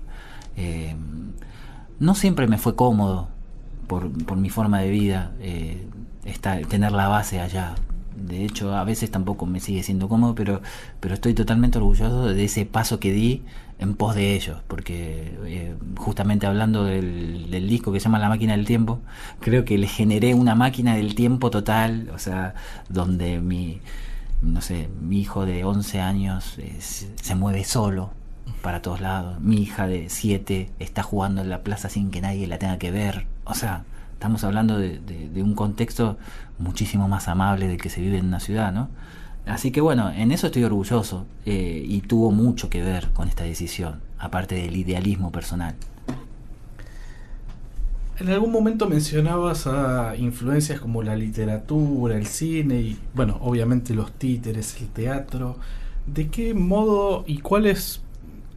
no siempre me fue cómodo por, por mi forma de vida estar, tener la base allá, de hecho a veces tampoco me sigue siendo cómodo, pero, pero estoy totalmente orgulloso de ese paso que di en pos de ellos, porque eh, justamente hablando del, del, disco que se llama La máquina del tiempo, creo que le generé una máquina del tiempo total, o sea, donde mi, no sé, mi hijo de 11 años eh, se mueve solo para todos lados, mi hija de 7 está jugando en la plaza sin que nadie la tenga que ver, o sea, estamos hablando de, un contexto muchísimo más amable del que se vive en una ciudad, ¿no? Así que bueno, en eso estoy orgulloso eh, y tuvo mucho que ver con esta decisión, aparte del idealismo personal. En algún momento mencionabas a influencias como la literatura, el cine y, bueno, obviamente los títeres, el teatro. ¿De qué modo y cuáles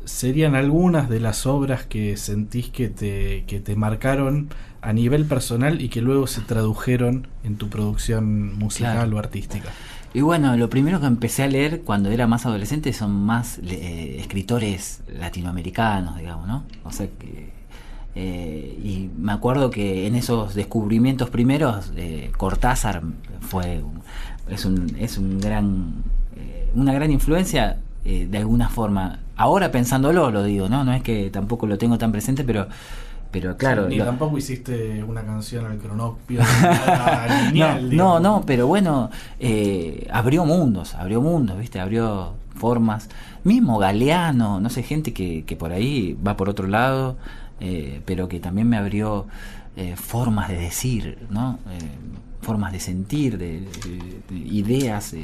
serían algunas de las obras que sentís que te, que te marcaron a nivel personal y que luego se tradujeron en tu producción musical o artística? Y bueno, lo primero que empecé a leer cuando era más adolescente son más eh, escritores latinoamericanos, digamos, ¿no? O sea que. Eh, y me acuerdo que en esos descubrimientos primeros, eh, Cortázar fue. Es un, es un gran. una gran influencia de alguna forma Ahora pensándolo lo digo, ¿no? No es que tampoco lo tengo tan presente, pero pero claro. ni lo- tampoco hiciste una canción al cronopio. no, no, pero bueno, eh, abrió mundos, abrió mundos, ¿viste? Abrió formas. Mismo Galeano, no sé, gente que, que por ahí va por otro lado, eh, pero que también me abrió eh, formas de decir, ¿no? Eh, formas de sentir, de, de- de ideas.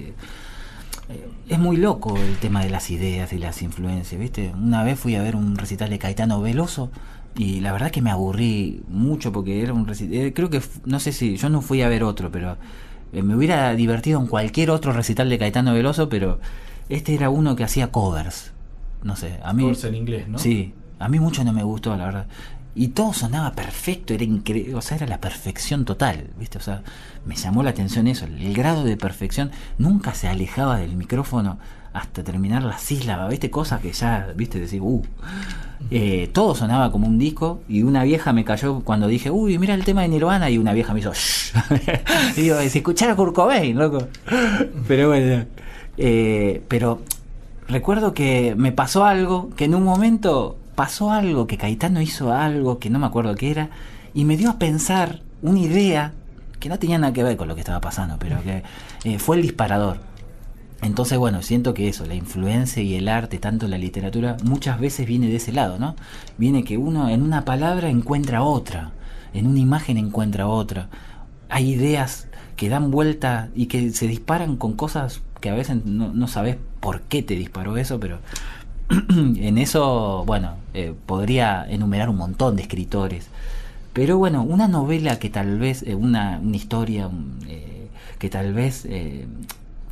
Eh. Eh, es muy loco el tema de las ideas y las influencias, ¿viste? Una vez fui a ver un recital de Caetano Veloso y la verdad que me aburrí mucho porque era un recital, creo que, no sé si, yo no fui a ver otro, pero eh, me hubiera divertido en cualquier otro recital de Caetano Veloso, pero este era uno que hacía covers, no sé, a mí... Covers en inglés, ¿no? Sí, a mí mucho no me gustó, la verdad. Y todo sonaba perfecto, era increíble, o sea, era la perfección total, ¿viste? O sea, me llamó la atención eso, el grado de perfección, nunca se alejaba del micrófono hasta terminar la sílaba, ¿viste? Cosas que ya, ¿viste? Decir, uh. Eh, todo sonaba como un disco y una vieja me cayó cuando dije, uy, mira el tema de Nirvana y una vieja me hizo, shh. y digo, si escuchara Kurt Cobain, loco. Pero bueno, eh, pero recuerdo que me pasó algo, que en un momento pasó algo, que Caetano hizo algo, que no me acuerdo qué era, y me dio a pensar una idea que no tenía nada que ver con lo que estaba pasando, pero que eh, fue el disparador. Entonces, bueno, siento que eso, la influencia y el arte, tanto la literatura, muchas veces viene de ese lado, ¿no? Viene que uno en una palabra encuentra otra, en una imagen encuentra otra. Hay ideas que dan vuelta y que se disparan con cosas que a veces no, no sabes por qué te disparó eso, pero en eso, bueno, eh, podría enumerar un montón de escritores. Pero bueno, una novela que tal vez, eh, una, historia un, eh, que tal vez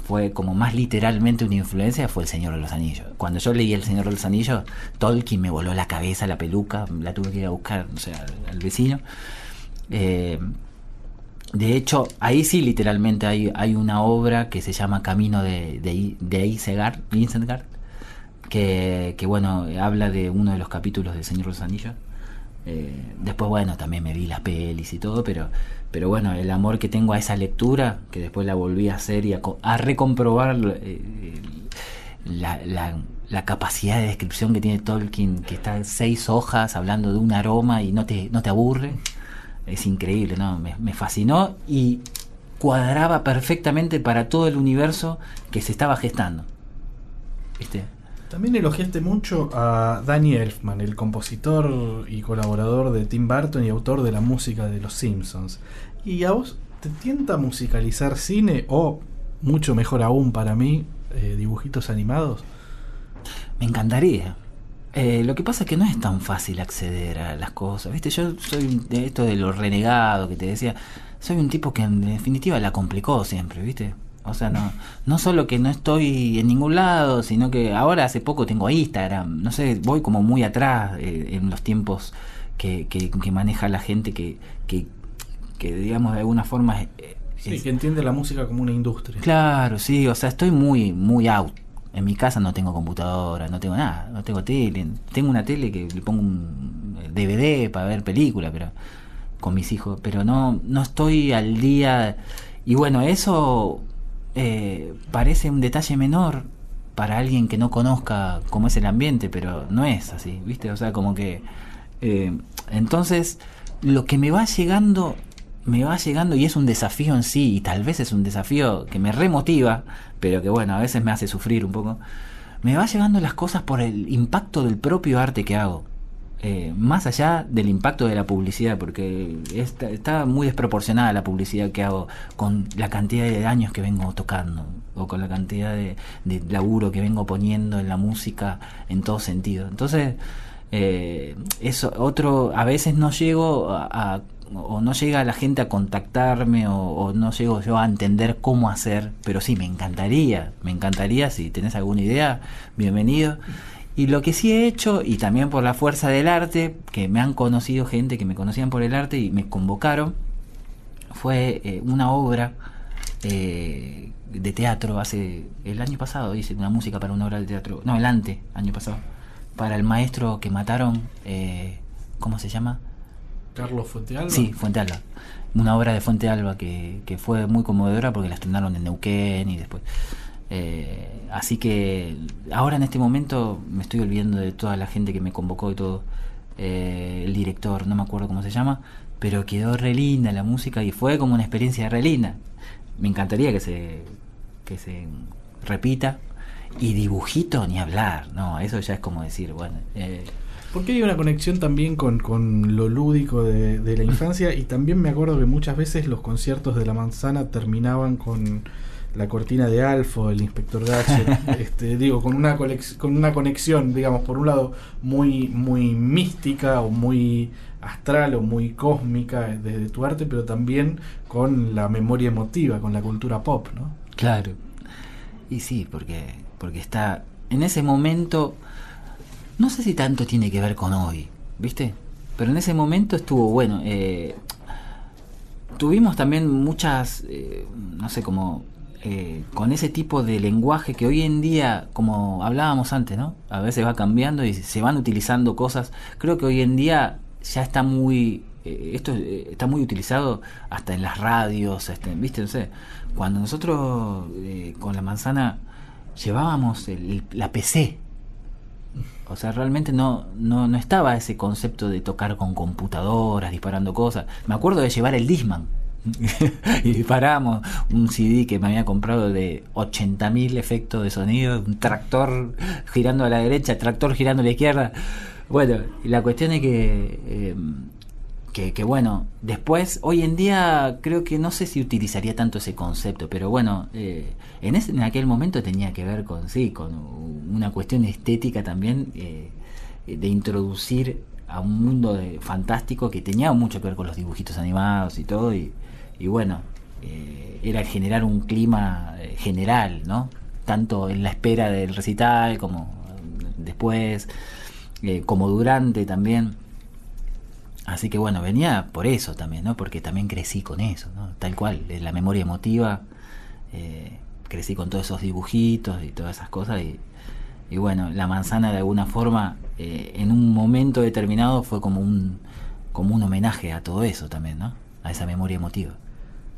fue como más literalmente una influencia fue El Señor de los Anillos. Cuando yo leí El Señor de los Anillos, Tolkien me voló la cabeza, la peluca, la tuve que ir a buscar, al, vecino. De hecho, ahí sí literalmente hay, una obra que se llama Camino de, de, de Isengard, que, bueno, habla de uno de los capítulos de Señor de los Anillos. Eh, después, bueno, también me vi las pelis y todo, pero, pero bueno, el amor que tengo a esa lectura, que después la volví a hacer y a, a recomprobar eh, la, la, la capacidad de descripción que tiene Tolkien, que está en seis hojas hablando de un aroma y no te, no te aburre. Es increíble, ¿no? Me, me fascinó y cuadraba perfectamente para todo el universo que se estaba gestando. ¿Viste? También elogiaste mucho a Danny Elfman, el compositor y colaborador de Tim Burton y autor de la música de Los Simpsons. ¿Y a vos te tienta musicalizar cine o, mucho mejor aún para mí, eh, dibujitos animados? Me encantaría. Eh, lo que pasa es que no es tan fácil acceder a las cosas. ¿Viste? Yo soy de esto de lo renegado que te decía. Soy un tipo que en definitiva la complicó siempre, ¿viste? O sea, no, no solo que no estoy en ningún lado, sino que ahora hace poco tengo Instagram. No sé, voy como muy atrás eh, en los tiempos que, que, que maneja la gente que, que, que digamos, de alguna forma... eh, Sí, es- que entiende la música como una industria. Claro, sí, o sea, estoy muy, muy out. En mi casa no tengo computadora, no tengo nada, no tengo tele. Tengo una tele que le pongo un DVD para ver película, pero con mis hijos, pero no, no estoy al día. Y bueno, eso eh, parece un detalle menor para alguien que no conozca cómo es el ambiente, pero no es así, ¿viste? O sea, como que... eh, entonces, lo que me va llegando me va llegando y es un desafío en sí, y tal vez es un desafío que me remotiva, pero que bueno, a veces me hace sufrir un poco. Me va llegando las cosas por el impacto del propio arte que hago. Eh, más allá del impacto de la publicidad, porque está, está muy desproporcionada la publicidad que hago con la cantidad de años que vengo tocando, o con la cantidad de, de laburo que vengo poniendo en la música en todo sentido. Entonces, eh, eso, otro, a veces no llego a, o no llega la gente a contactarme o, o no llego yo a entender cómo hacer, pero sí, me encantaría, me encantaría, si tenés alguna idea, bienvenido. Y lo que sí he hecho, y también por la fuerza del arte, que me han conocido gente que me conocían por el arte y me convocaron, fue eh, una obra eh, de teatro hace el año pasado, hice una música para una obra de teatro, no, el ante, año pasado, para el maestro que mataron, eh, ¿cómo se llama? Carlos Fuentealba. Sí, Fuente Alba. Una obra de Fuente Alba que, que fue muy conmovedora porque la estrenaron en Neuquén y después. Eh, así que ahora en este momento me estoy olvidando de toda la gente que me convocó y todo. Eh, el director, no me acuerdo cómo se llama, pero quedó re linda la música y fue como una experiencia re linda. Me encantaría que se, que se repita. Y dibujito ni hablar, no, eso ya es como decir, bueno. Eh, porque hay una conexión también con, con lo lúdico de, de, la infancia y también me acuerdo que muchas veces los conciertos de la manzana terminaban con la cortina de Alfo, el inspector Gadget, este, digo, con una, con una conexión, digamos, por un lado muy, muy mística o muy astral o muy cósmica de, tu arte, pero también con la memoria emotiva, con la cultura pop, ¿no? Claro. Y sí, porque, porque está en ese momento, no sé si tanto tiene que ver con hoy, ¿viste? Pero en ese momento estuvo bueno. Eh, tuvimos también muchas, eh, no sé, como eh, con ese tipo de lenguaje que hoy en día, como hablábamos antes, ¿no? A veces va cambiando y se van utilizando cosas. Creo que hoy en día ya está muy eh, esto eh, está muy utilizado hasta en las radios, este, ¿viste? No sé, cuando nosotros con la manzana llevábamos la PC, o sea, realmente no, no, no estaba ese concepto de tocar con computadoras, disparando cosas. Me acuerdo de llevar el Disman y disparamos un CD que me había comprado de 80.000 efectos de sonido, un tractor girando a la derecha, tractor girando a la izquierda. Bueno, la cuestión es que, eh, que, que, bueno, después, hoy en día creo que no sé si utilizaría tanto ese concepto, pero bueno, eh, en, ese, en aquel momento tenía que ver con, sí, con una cuestión estética también, eh, de introducir a un mundo de, fantástico que tenía mucho que ver con los dibujitos animados y todo, y, y bueno, eh, era generar un clima eh, general, ¿no? Tanto en la espera del recital como después, eh, como durante también. Así que bueno, venía por eso también, ¿no? Porque también crecí con eso, ¿no? Tal cual, la memoria emotiva, crecí con todos esos dibujitos y todas esas cosas y, y bueno, la manzana de alguna forma en un momento determinado fue como un, como un homenaje a todo eso también, ¿no? A esa memoria emotiva.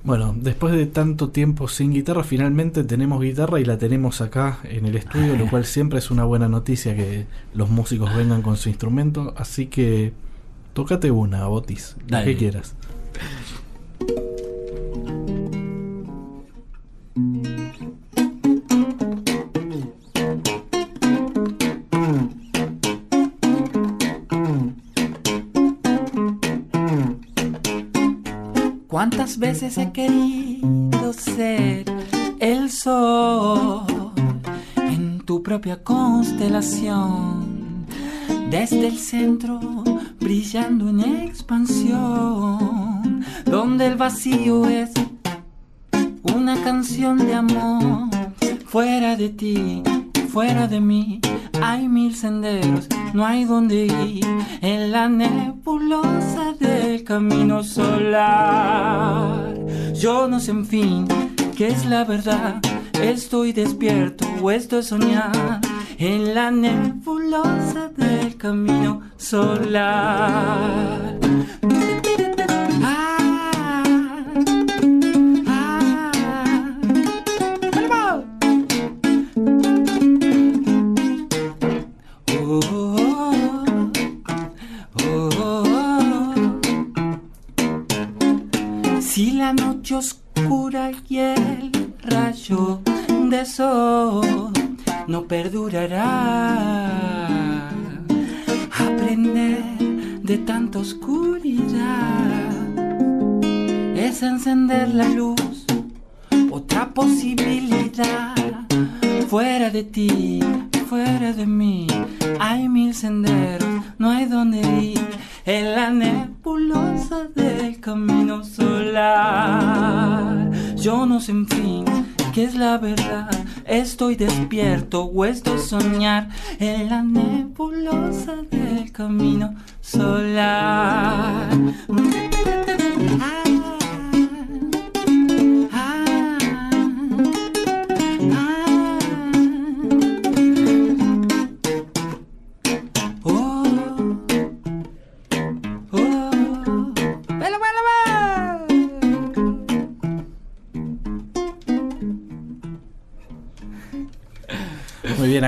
Bueno, después de tanto tiempo sin guitarra, finalmente tenemos guitarra y la tenemos acá en el estudio, lo cual siempre es una buena noticia que los músicos vengan con su instrumento. Así que tócate una, Botis, la que quieras. ¿Cuántas veces he querido ser el sol en tu propia constelación? Desde el centro, brillando en expansión, donde el vacío es una canción de amor. Fuera de ti, fuera de mí, hay mil senderos, no hay donde ir en la nebulosa del camino solar. Yo no sé en fin qué es la verdad, estoy despierto o esto es soñar en la nebulosa del camino solar. Fuera de ti, fuera de mí, hay mil senderos, no hay donde ir en la nebulosa del camino solar. Yo no sé en fin qué es la verdad, estoy despierto o estoy soñar en la nebulosa del camino solar.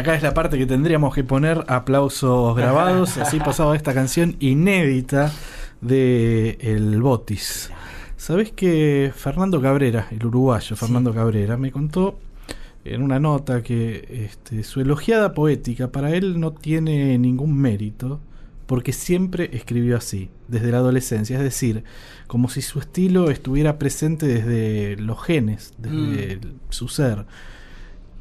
Acá es la parte que tendríamos que poner aplausos grabados. Así pasaba esta canción inédita de El Botis. Sabés que Fernando Cabrera, el uruguayo Fernando Cabrera, me contó en una nota que este, su elogiada poética para él no tiene ningún mérito porque siempre escribió así, desde la adolescencia, es decir, como si su estilo estuviera presente desde los genes, desde Mm. su ser.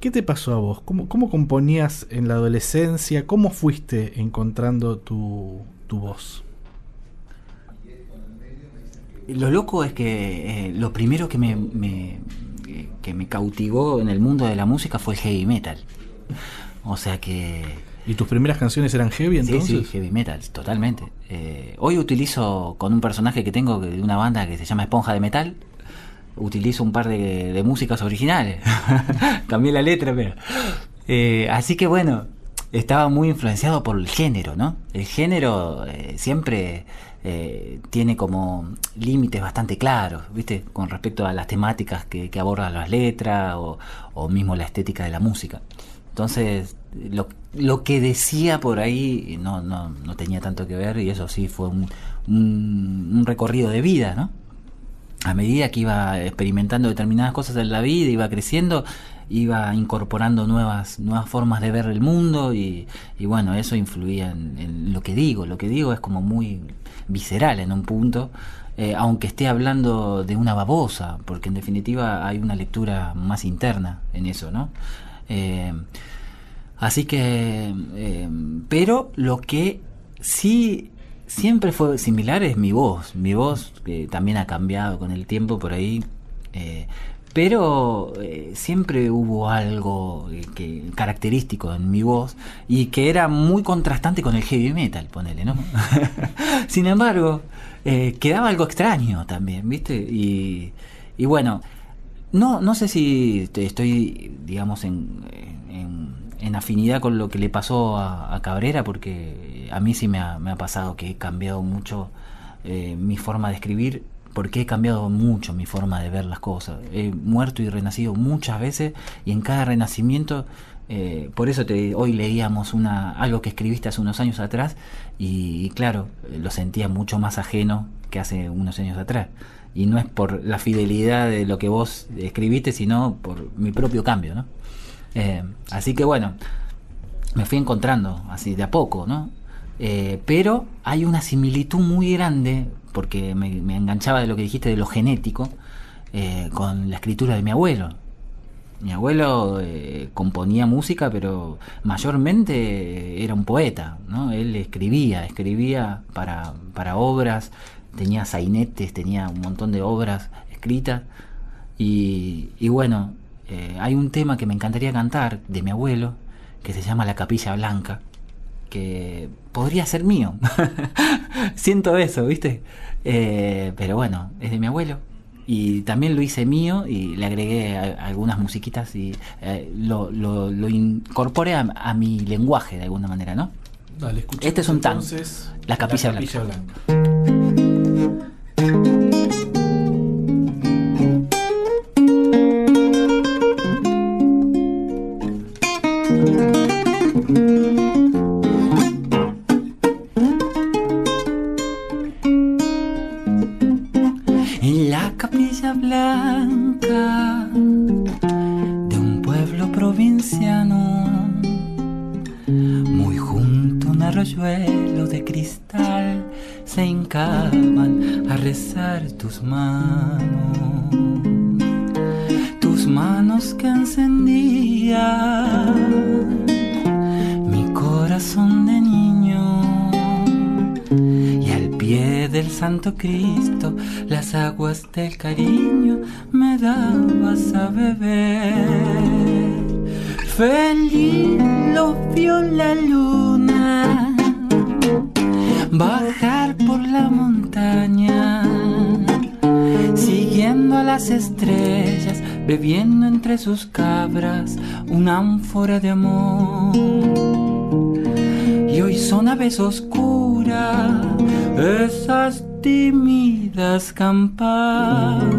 ¿Qué te pasó a vos? ¿Cómo, cómo componías en la adolescencia? ¿Cómo fuiste encontrando tu, tu voz? Lo loco es que eh, lo primero que me, me- eh, que me cautivó en el mundo de la música fue el heavy metal. O sea que... ¿Y tus primeras canciones eran heavy entonces? Sí, sí, heavy metal, totalmente. Eh, hoy utilizo con un personaje que tengo de una banda que se llama Esponja de Metal, utilizo un par de, de músicas originales. Cambié la letra, pero... Eh, así que bueno, estaba muy influenciado por el género, ¿no? El género eh, siempre eh, tiene como límites bastante claros, ¿viste? Con respecto a las temáticas que, que abordan las letras o, o mismo la estética de la música. Entonces, lo, lo que decía por ahí no, no, no tenía tanto que ver y eso sí fue un, un, un recorrido de vida, ¿no? A medida que iba experimentando determinadas cosas en la vida, iba creciendo, iba incorporando nuevas, nuevas formas de ver el mundo y, bueno, eso influía en, en lo que digo. Lo que digo es como muy visceral en un punto, eh, aunque esté hablando de una babosa, porque en definitiva hay una lectura más interna en eso, ¿no? Eh, Así que, eh, pero lo que sí siempre fue similar es mi voz. Mi voz que también ha cambiado con el tiempo por ahí. eh, pero eh, siempre hubo algo eh, que característico en mi voz y que era muy contrastante con el heavy metal, ponele, ¿no? Sin embargo, eh, quedaba algo extraño también, ¿viste? Y, y bueno, no, no sé si estoy, digamos, en, en- en afinidad con lo que le pasó a, Cabrera, porque a mí sí me ha, pasado que he cambiado mucho eh, mi forma de escribir, porque he cambiado mucho mi forma de ver las cosas. He muerto y renacido muchas veces, y en cada renacimiento, eh, por eso te, hoy leíamos una, algo que escribiste hace unos años atrás, y, claro, eh, lo sentía mucho más ajeno que hace unos años atrás y no es por la fidelidad de lo que vos escribiste, sino por mi propio cambio, ¿no? Eh, así que bueno, me fui encontrando así de a poco, ¿no? Eh, pero hay una similitud muy grande, porque me, enganchaba de lo que dijiste de lo genético, eh, con la escritura de mi abuelo. Mi abuelo componía música, pero mayormente era un poeta, ¿no? Él escribía, escribía para, para obras, tenía sainetes, tenía un montón de obras escritas. Y bueno, eh, hay un tema que me encantaría cantar de mi abuelo, que se llama La Capilla Blanca, que podría ser mío. Siento eso, ¿viste? Eh, pero bueno, es de mi abuelo. Y también lo hice mío y le agregué a- algunas musiquitas y eh, lo, lo- lo incorporé a, a mi lenguaje de alguna manera, ¿no? Dale, Este es un tango. entonces La Capilla Blanca. En la capilla blanca de un pueblo provinciano, muy junto a un arroyuelo de cristal, se hincaban a rezar tus manos, tus manos que encendían corazón de niño y al pie del Santo Cristo las aguas del cariño me dabas a beber. Feliz lo vio la luna bajar por la montaña, siguiendo a las estrellas, bebiendo entre sus cabras una ánfora de amor. Hoy son aves oscuras esas tímidas campanas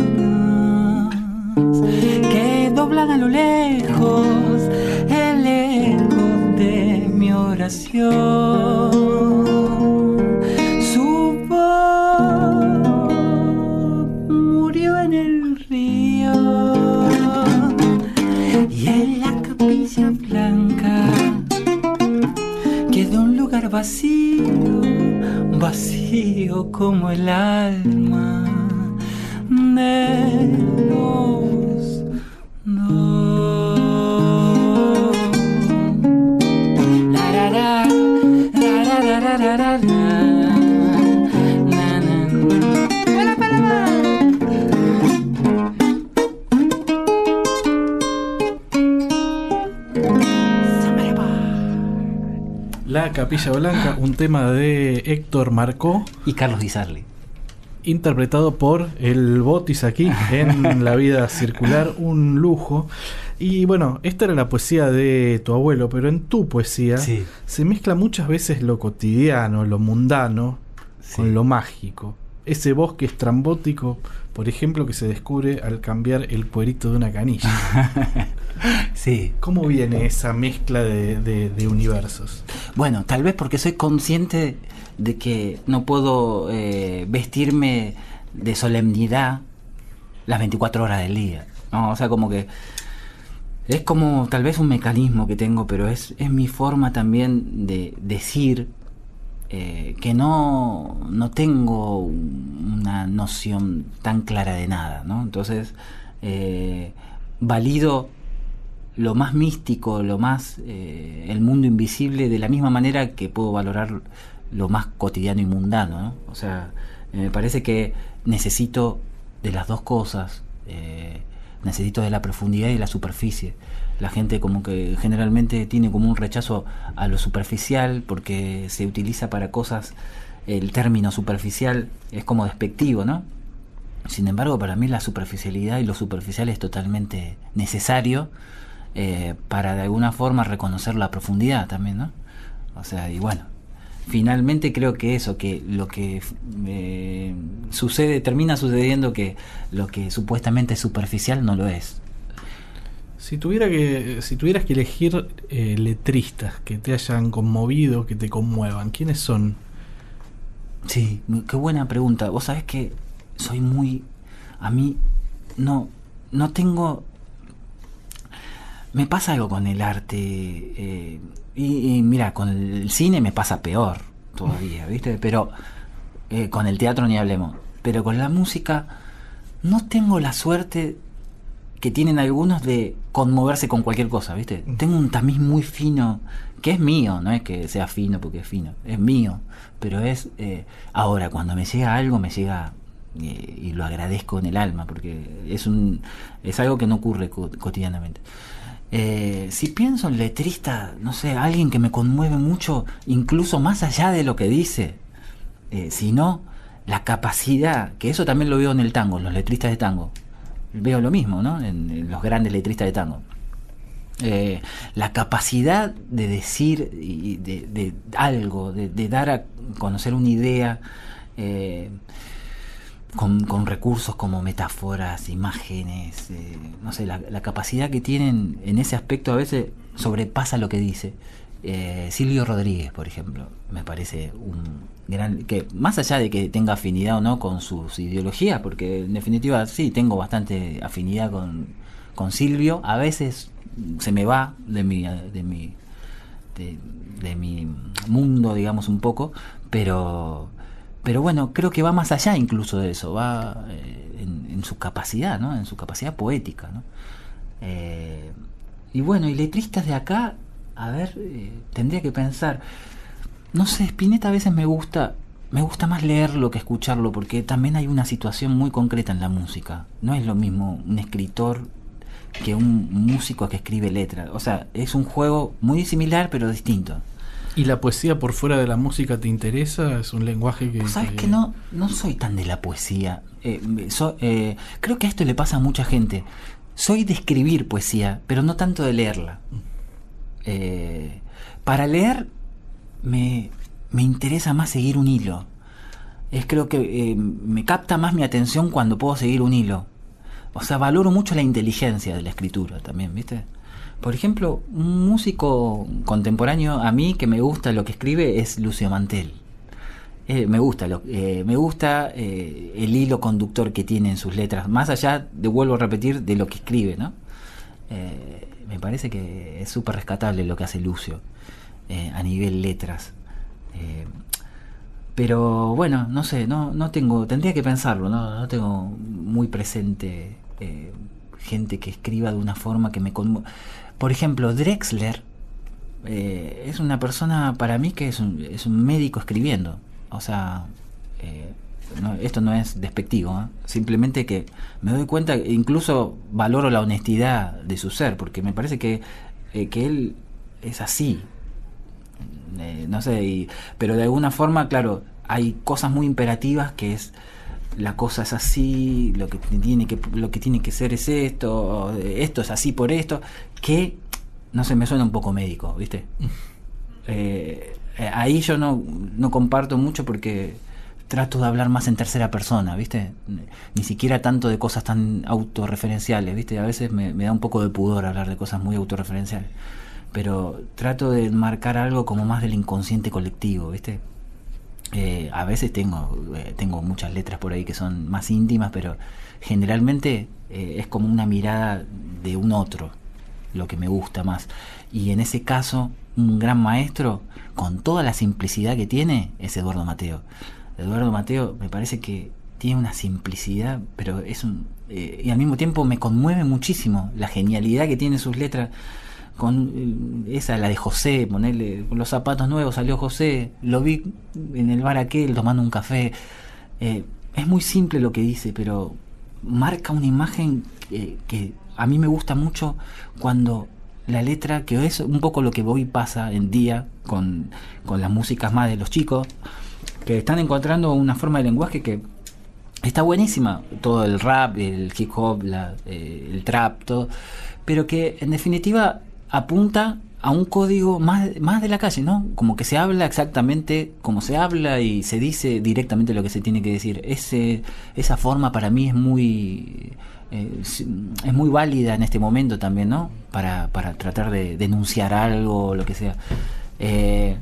que doblan a lo lejos el eco habitación. Su vacío, vacío como el alma de los dos. Capilla Blanca, un tema de Héctor Marcó, Y Carlos Di Sarli. interpretado por el Botis aquí en La Vida Circular, un lujo. Y bueno, esta era la poesía de tu abuelo, pero en tu poesía Sí. se mezcla muchas veces lo cotidiano, lo mundano, Sí. con lo mágico. Ese bosque estrambótico, por ejemplo, que se descubre al cambiar el cuerito de una canilla. Sí. ¿Cómo viene esa mezcla de, de- de universos? Bueno, tal vez porque soy consciente de que no puedo eh, vestirme de solemnidad las 24 horas del día. ¿no? O sea, como que es como tal vez un mecanismo que tengo, pero es, es mi forma también de decir eh, que no, no tengo una noción tan clara de nada, ¿no? Entonces, eh, valido lo más místico, lo más eh, el mundo invisible de la misma manera que puedo valorar lo más cotidiano y mundano, ¿no? O sea, eh, me parece que necesito de las dos cosas, necesito de la profundidad y la superficie. La gente como que generalmente tiene como un rechazo a lo superficial porque se utiliza para cosas, el término superficial es como despectivo, ¿no? Sin embargo, para mí la superficialidad y lo superficial es totalmente necesario eh, para de alguna forma reconocer la profundidad también, ¿no? O sea, y bueno, finalmente creo que eso, que lo que eh, sucede, termina sucediendo que lo que supuestamente es superficial no lo es. Si, tuviera que, si tuvieras que elegir eh, letristas que te hayan conmovido, que te conmuevan, ¿quiénes son? Sí, qué buena pregunta. Vos sabés que soy muy... A mí no, no tengo... Me pasa algo con el arte. eh, y, y mira, con el cine me pasa peor todavía, ¿viste? Pero eh, con el teatro ni hablemos. Pero con la música no tengo la suerte que tienen algunos de conmoverse con cualquier cosa, ¿viste? Tengo un tamiz muy fino, que es mío, no es que sea fino porque es fino, es mío, pero es... eh, ahora, cuando me llega algo, me llega eh, y lo agradezco en el alma, porque es, un, es algo que no ocurre co- cotidianamente. Eh, si pienso en letrista, no sé, alguien que me conmueve mucho, incluso más allá de lo que dice, eh, sino la capacidad, que eso también lo veo en el tango, los letristas de tango. Veo lo mismo, ¿no? En, los grandes letristas de tango. Eh, la capacidad de decir y de, de algo, de, de dar a conocer una idea eh, con, con recursos como metáforas, imágenes, eh, no sé, la, la capacidad que tienen en ese aspecto a veces sobrepasa lo que dice. Eh, Silvio Rodríguez, por ejemplo, me parece un que más allá de que tenga afinidad o no con sus ideologías, porque en definitiva sí, tengo bastante afinidad con, con Silvio, a veces se me va de mi. De mi de, mi mundo, digamos, un poco, pero pero bueno, creo que va más allá incluso de eso, va eh, en, en su capacidad, ¿no? En su capacidad poética, ¿no? Eh, y bueno, y letristas de acá, a ver, eh, tendría que pensar, no sé, Spinetta a veces me gusta, me gusta más leerlo que escucharlo, porque también hay una situación muy concreta en la música. No es lo mismo un escritor que un músico que escribe letra. O sea, es un juego muy similar pero distinto. ¿Y la poesía por fuera de la música te interesa? ¿Es un lenguaje que... Vos sabés que- que no, no soy tan de la poesía. Eh, so- eh, creo que a esto le pasa a mucha gente. Soy de escribir poesía, pero no tanto de leerla. Eh, para leer me, me interesa más seguir un hilo. Es creo que eh, me capta más mi atención cuando puedo seguir un hilo. O sea, valoro mucho la inteligencia de la escritura también, ¿viste? por ejemplo, un músico contemporáneo a mí que me gusta lo que escribe es Lucio Mantel. Eh, me gusta, lo, eh, me gusta el hilo conductor que tiene en sus letras, más allá, de vuelvo a repetir, de lo que escribe, ¿no? me parece que es súper rescatable lo que hace Lucio a nivel letras. pero bueno, no sé, no, no tengo, tendría que pensarlo, no, no tengo muy presente gente que escriba de una forma que me conmueve. Por ejemplo, Drexler es una persona para mí que es un, es un médico escribiendo. O sea, eh, esto no es despectivo, ¿eh? simplemente que me doy cuenta, incluso valoro la honestidad de su ser, porque me parece que, eh, que él es así. No sé, pero de alguna forma, claro, hay cosas muy imperativas que es la cosa es así, lo que tiene que lo que tiene que ser es esto, esto es así por esto, que no sé, me suena un poco médico, ¿viste? Eh, eh, ahí yo no, no comparto mucho porque trato de hablar más en tercera persona, ¿viste? Ni siquiera tanto de cosas tan autorreferenciales, ¿viste? A veces me, da un poco de pudor hablar de cosas muy autorreferenciales. Pero trato de marcar algo como más del inconsciente colectivo, ¿viste? Eh, a veces tengo, eh, tengo muchas letras por ahí que son más íntimas, pero generalmente es como una mirada de un otro, lo que me gusta más. Y en ese caso, un gran maestro, con toda la simplicidad que tiene, es Eduardo Mateo. Eduardo Mateo me parece que tiene una simplicidad, pero es un... Eh, y al mismo tiempo me conmueve muchísimo la genialidad que tiene sus letras. Con eh, esa, la de José, ponerle los zapatos nuevos, salió José, lo vi en el bar aquel tomando un café. Eh, es muy simple lo que dice, pero marca una imagen que a mí me gusta mucho cuando la letra, que es un poco lo que hoy pasa en día con, las músicas más de los chicos, que están encontrando una forma de lenguaje que está buenísima, todo el rap, el hip hop, eh, el trap, todo, pero que en definitiva apunta a un código más, más de la calle, ¿no? Como que se habla exactamente como se habla y se dice directamente lo que se tiene que decir. Ese, esa forma para mí es muy eh, es muy válida en este momento también, ¿no? Para, para tratar de denunciar algo o lo que sea. Eh,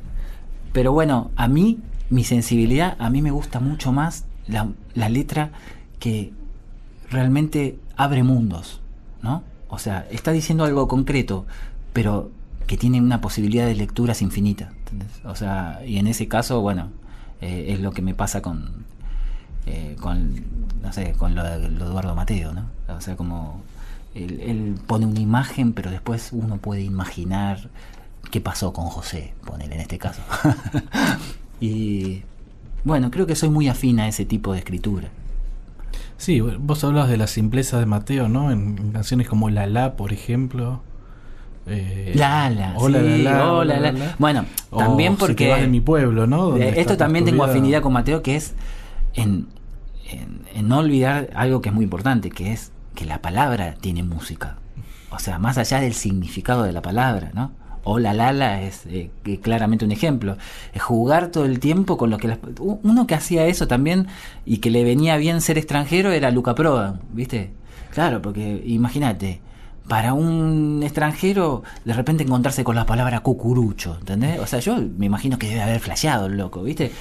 pero bueno, a mí, mi sensibilidad, a mí me gusta mucho más la, la letra que realmente abre mundos, ¿no? O sea, está diciendo algo concreto, pero que tiene una posibilidad de lecturas infinita. O sea, y en ese caso, bueno, eh, es lo que me pasa con, eh, con, no sé, con lo de, Eduardo Mateo, ¿no? O sea, como él, pone una imagen, pero después uno puede imaginar qué pasó con José, poner en este caso. y bueno, creo que soy muy afín a ese tipo de escritura. Sí, vos hablas de la simpleza de Mateo, ¿no? En canciones como La La, por ejemplo. Eh, Lala, hola, sí, hola, la, Bueno, también porque. vas de mi pueblo, ¿no? esto también tengo afinidad con Mateo, que es en, no olvidar algo que es muy importante, que es que la palabra tiene música. O sea, más allá del significado de la palabra, ¿no? Hola Lala es eh, claramente un ejemplo. Es jugar todo el tiempo con lo que... uno que hacía eso también y que le venía bien ser extranjero era Luca Prodan, ¿viste? Claro, porque imagínate, para un extranjero de repente encontrarse con la palabra cucurucho, ¿entendés? O sea, yo me imagino que debe haber flasheado el loco, ¿viste?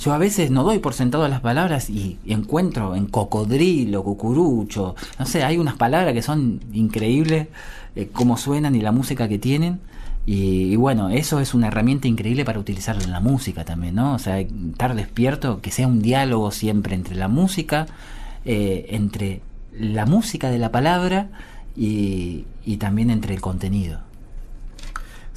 Yo a veces no doy por sentado las palabras y encuentro en cocodrilo, cucurucho, no sé, hay unas palabras que son increíbles, eh, cómo suenan y la música que tienen. Y, bueno, eso es una herramienta increíble para utilizarlo en la música también, ¿no? O sea, estar despierto, que sea un diálogo siempre entre la música, eh, entre la música de la palabra y también entre el contenido.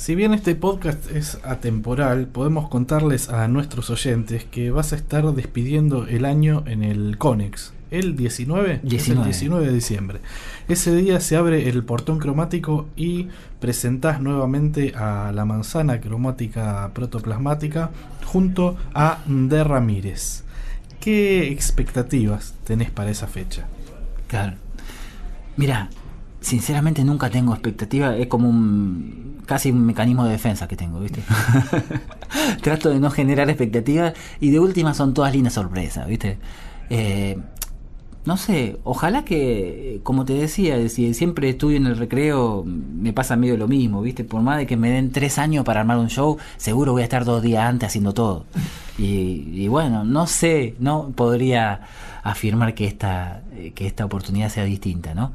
Si bien este podcast es atemporal, podemos contarles a nuestros oyentes que vas a estar despidiendo el año en el Conex. ¿El 19? 19. el 19 de diciembre. Ese día se abre el portón cromático y presentás nuevamente a la manzana cromática protoplasmática junto a De Ramírez. ¿Qué expectativas tenés para esa fecha? Claro. Mira, sinceramente nunca tengo expectativa. Es como un casi un mecanismo de defensa que tengo, ¿viste? Trato de no generar expectativas y de última son todas lindas sorpresas, ¿viste? Eh, no sé, ojalá que, como te decía, si siempre estudio en el recreo, me pasa medio lo mismo, ¿viste? Por más de que me den tres años para armar un show, seguro voy a estar dos días antes haciendo todo. Y, bueno, no sé, no podría afirmar que esta, que esta oportunidad sea distinta, ¿no?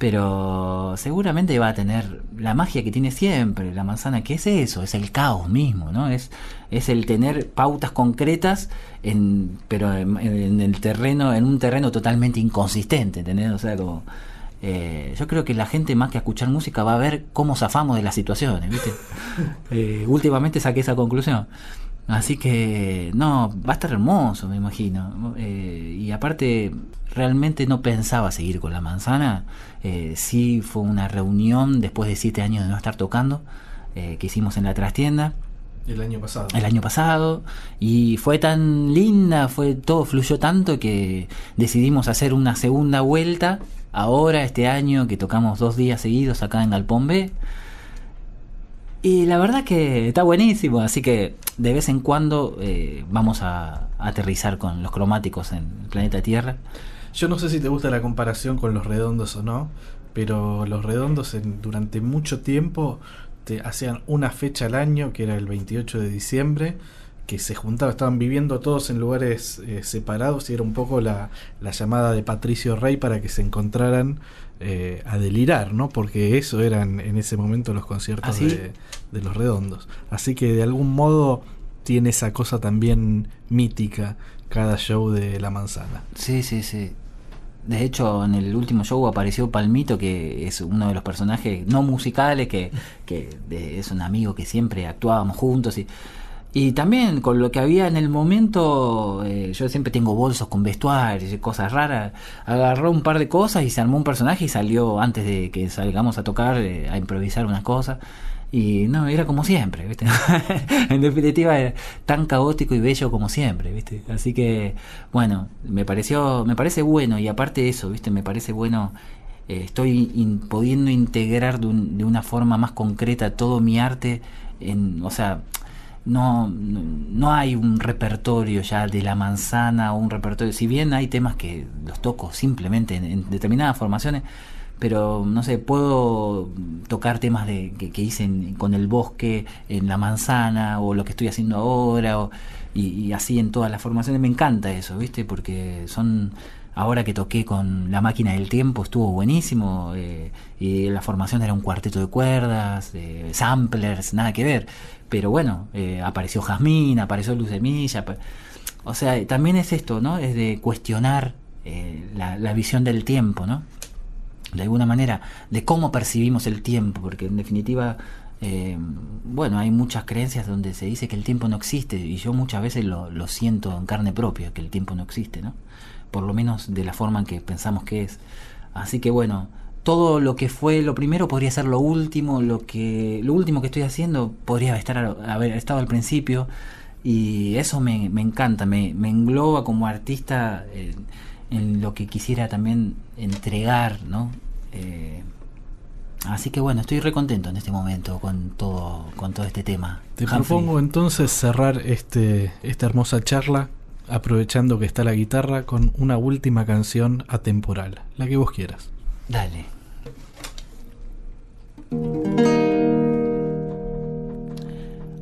Pero seguramente va a tener la magia que tiene siempre la manzana, que es eso, es el caos mismo, ¿no? Es, es el tener pautas concretas, en, pero en, el terreno, en un terreno totalmente inconsistente, ¿entendés? O sea, como, eh, yo creo que la gente más que a escuchar música va a ver cómo zafamos de las situaciones, ¿viste? Eh, últimamente saqué esa conclusión. Así que, no, va a estar hermoso, me imagino. Eh, y aparte, realmente no pensaba seguir con la manzana. Eh, sí fue una reunión después de siete años de no estar tocando, eh, que hicimos en la trastienda. El año pasado. El año pasado. Y fue tan linda, fue todo fluyó tanto que decidimos hacer una segunda vuelta. Ahora, este año, que tocamos dos días seguidos acá en Galpón B. Y la verdad que está buenísimo, así que de vez en cuando eh, vamos a, aterrizar con los cromáticos en el planeta Tierra. Yo no sé si te gusta la comparación con los redondos o no, pero los redondos en, durante mucho tiempo te hacían una fecha al año, que era el 28 de diciembre, que se juntaban, estaban viviendo todos en lugares eh, separados y era un poco la, la, llamada de Patricio Rey para que se encontraran eh, a delirar, ¿no? Porque eso eran en ese momento los conciertos ¿Ah, de, de, los redondos. Así que de algún modo tiene esa cosa también mítica cada show de La Manzana. Sí, sí, sí. De hecho, en el último show apareció Palmito, que es uno de los personajes no musicales, que, que es un amigo que siempre actuábamos juntos y y también con lo que había en el momento, eh, yo siempre tengo bolsos con vestuarios y cosas raras. Agarró un par de cosas y se armó un personaje y salió antes de que salgamos a tocar, eh, a improvisar unas cosas. Y no, era como siempre, ¿viste? en definitiva, era tan caótico y bello como siempre, ¿viste? Así que, bueno, me pareció, me parece bueno y aparte de eso, ¿viste? Me parece bueno. Eh, estoy pudiendo integrar de, de una forma más concreta todo mi arte en, o sea, no, no hay un repertorio ya de la manzana o un repertorio, si bien hay temas que los toco simplemente en, determinadas formaciones, pero no sé, puedo tocar temas de, que, hice con el bosque, en la manzana, o lo que estoy haciendo ahora, y, así en todas las formaciones. Me encanta eso, ¿viste? Porque son. Ahora que toqué con la máquina del tiempo estuvo buenísimo. Eh, y la formación era un cuarteto de cuerdas, samplers, nada que ver pero bueno, eh, apareció Jazmín, apareció Luz de Milla. O sea, también es esto, ¿no? Es de cuestionar eh, la, visión del tiempo, ¿no? De alguna manera, de cómo percibimos el tiempo, porque en definitiva, eh, bueno, hay muchas creencias donde se dice que el tiempo no existe, y yo muchas veces lo, lo siento en carne propia, que el tiempo no existe, ¿no? Por lo menos de la forma en que pensamos que es. Así que bueno, todo lo que fue lo primero podría ser lo último, lo que lo último que estoy haciendo podría estar haber estado al principio y eso me, encanta, me, engloba como artista en, lo que quisiera también entregar, ¿no? Eh, así que bueno, estoy recontento en este momento con todo con todo este tema. Te propongo entonces cerrar este esta hermosa charla aprovechando que está la guitarra con una última canción atemporal, la que vos quieras. Dale.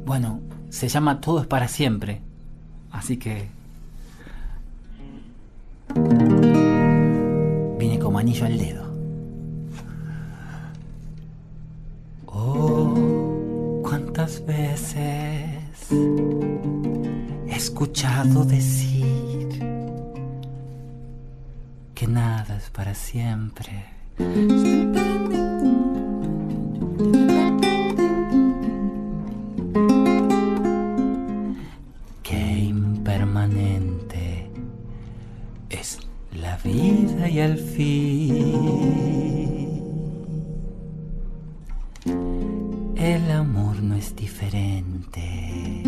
Bueno, se llama Todo es para siempre. Así que... Viene como anillo al dedo. Oh, cuántas veces he escuchado decir que nada es para siempre Qué impermanente es la vida y el fin. El amor no es diferente.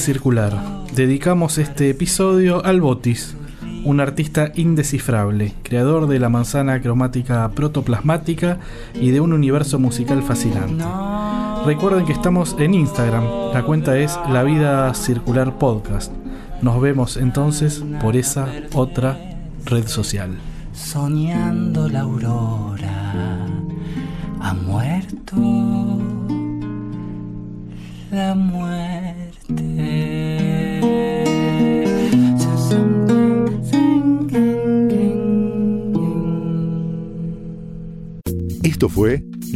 Circular. Dedicamos este episodio al Botis, un artista indescifrable, creador de la manzana cromática protoplasmática y de un universo musical fascinante. Recuerden que estamos en Instagram, la cuenta es La Vida Circular Podcast. Nos vemos entonces por esa otra red social. soñando la.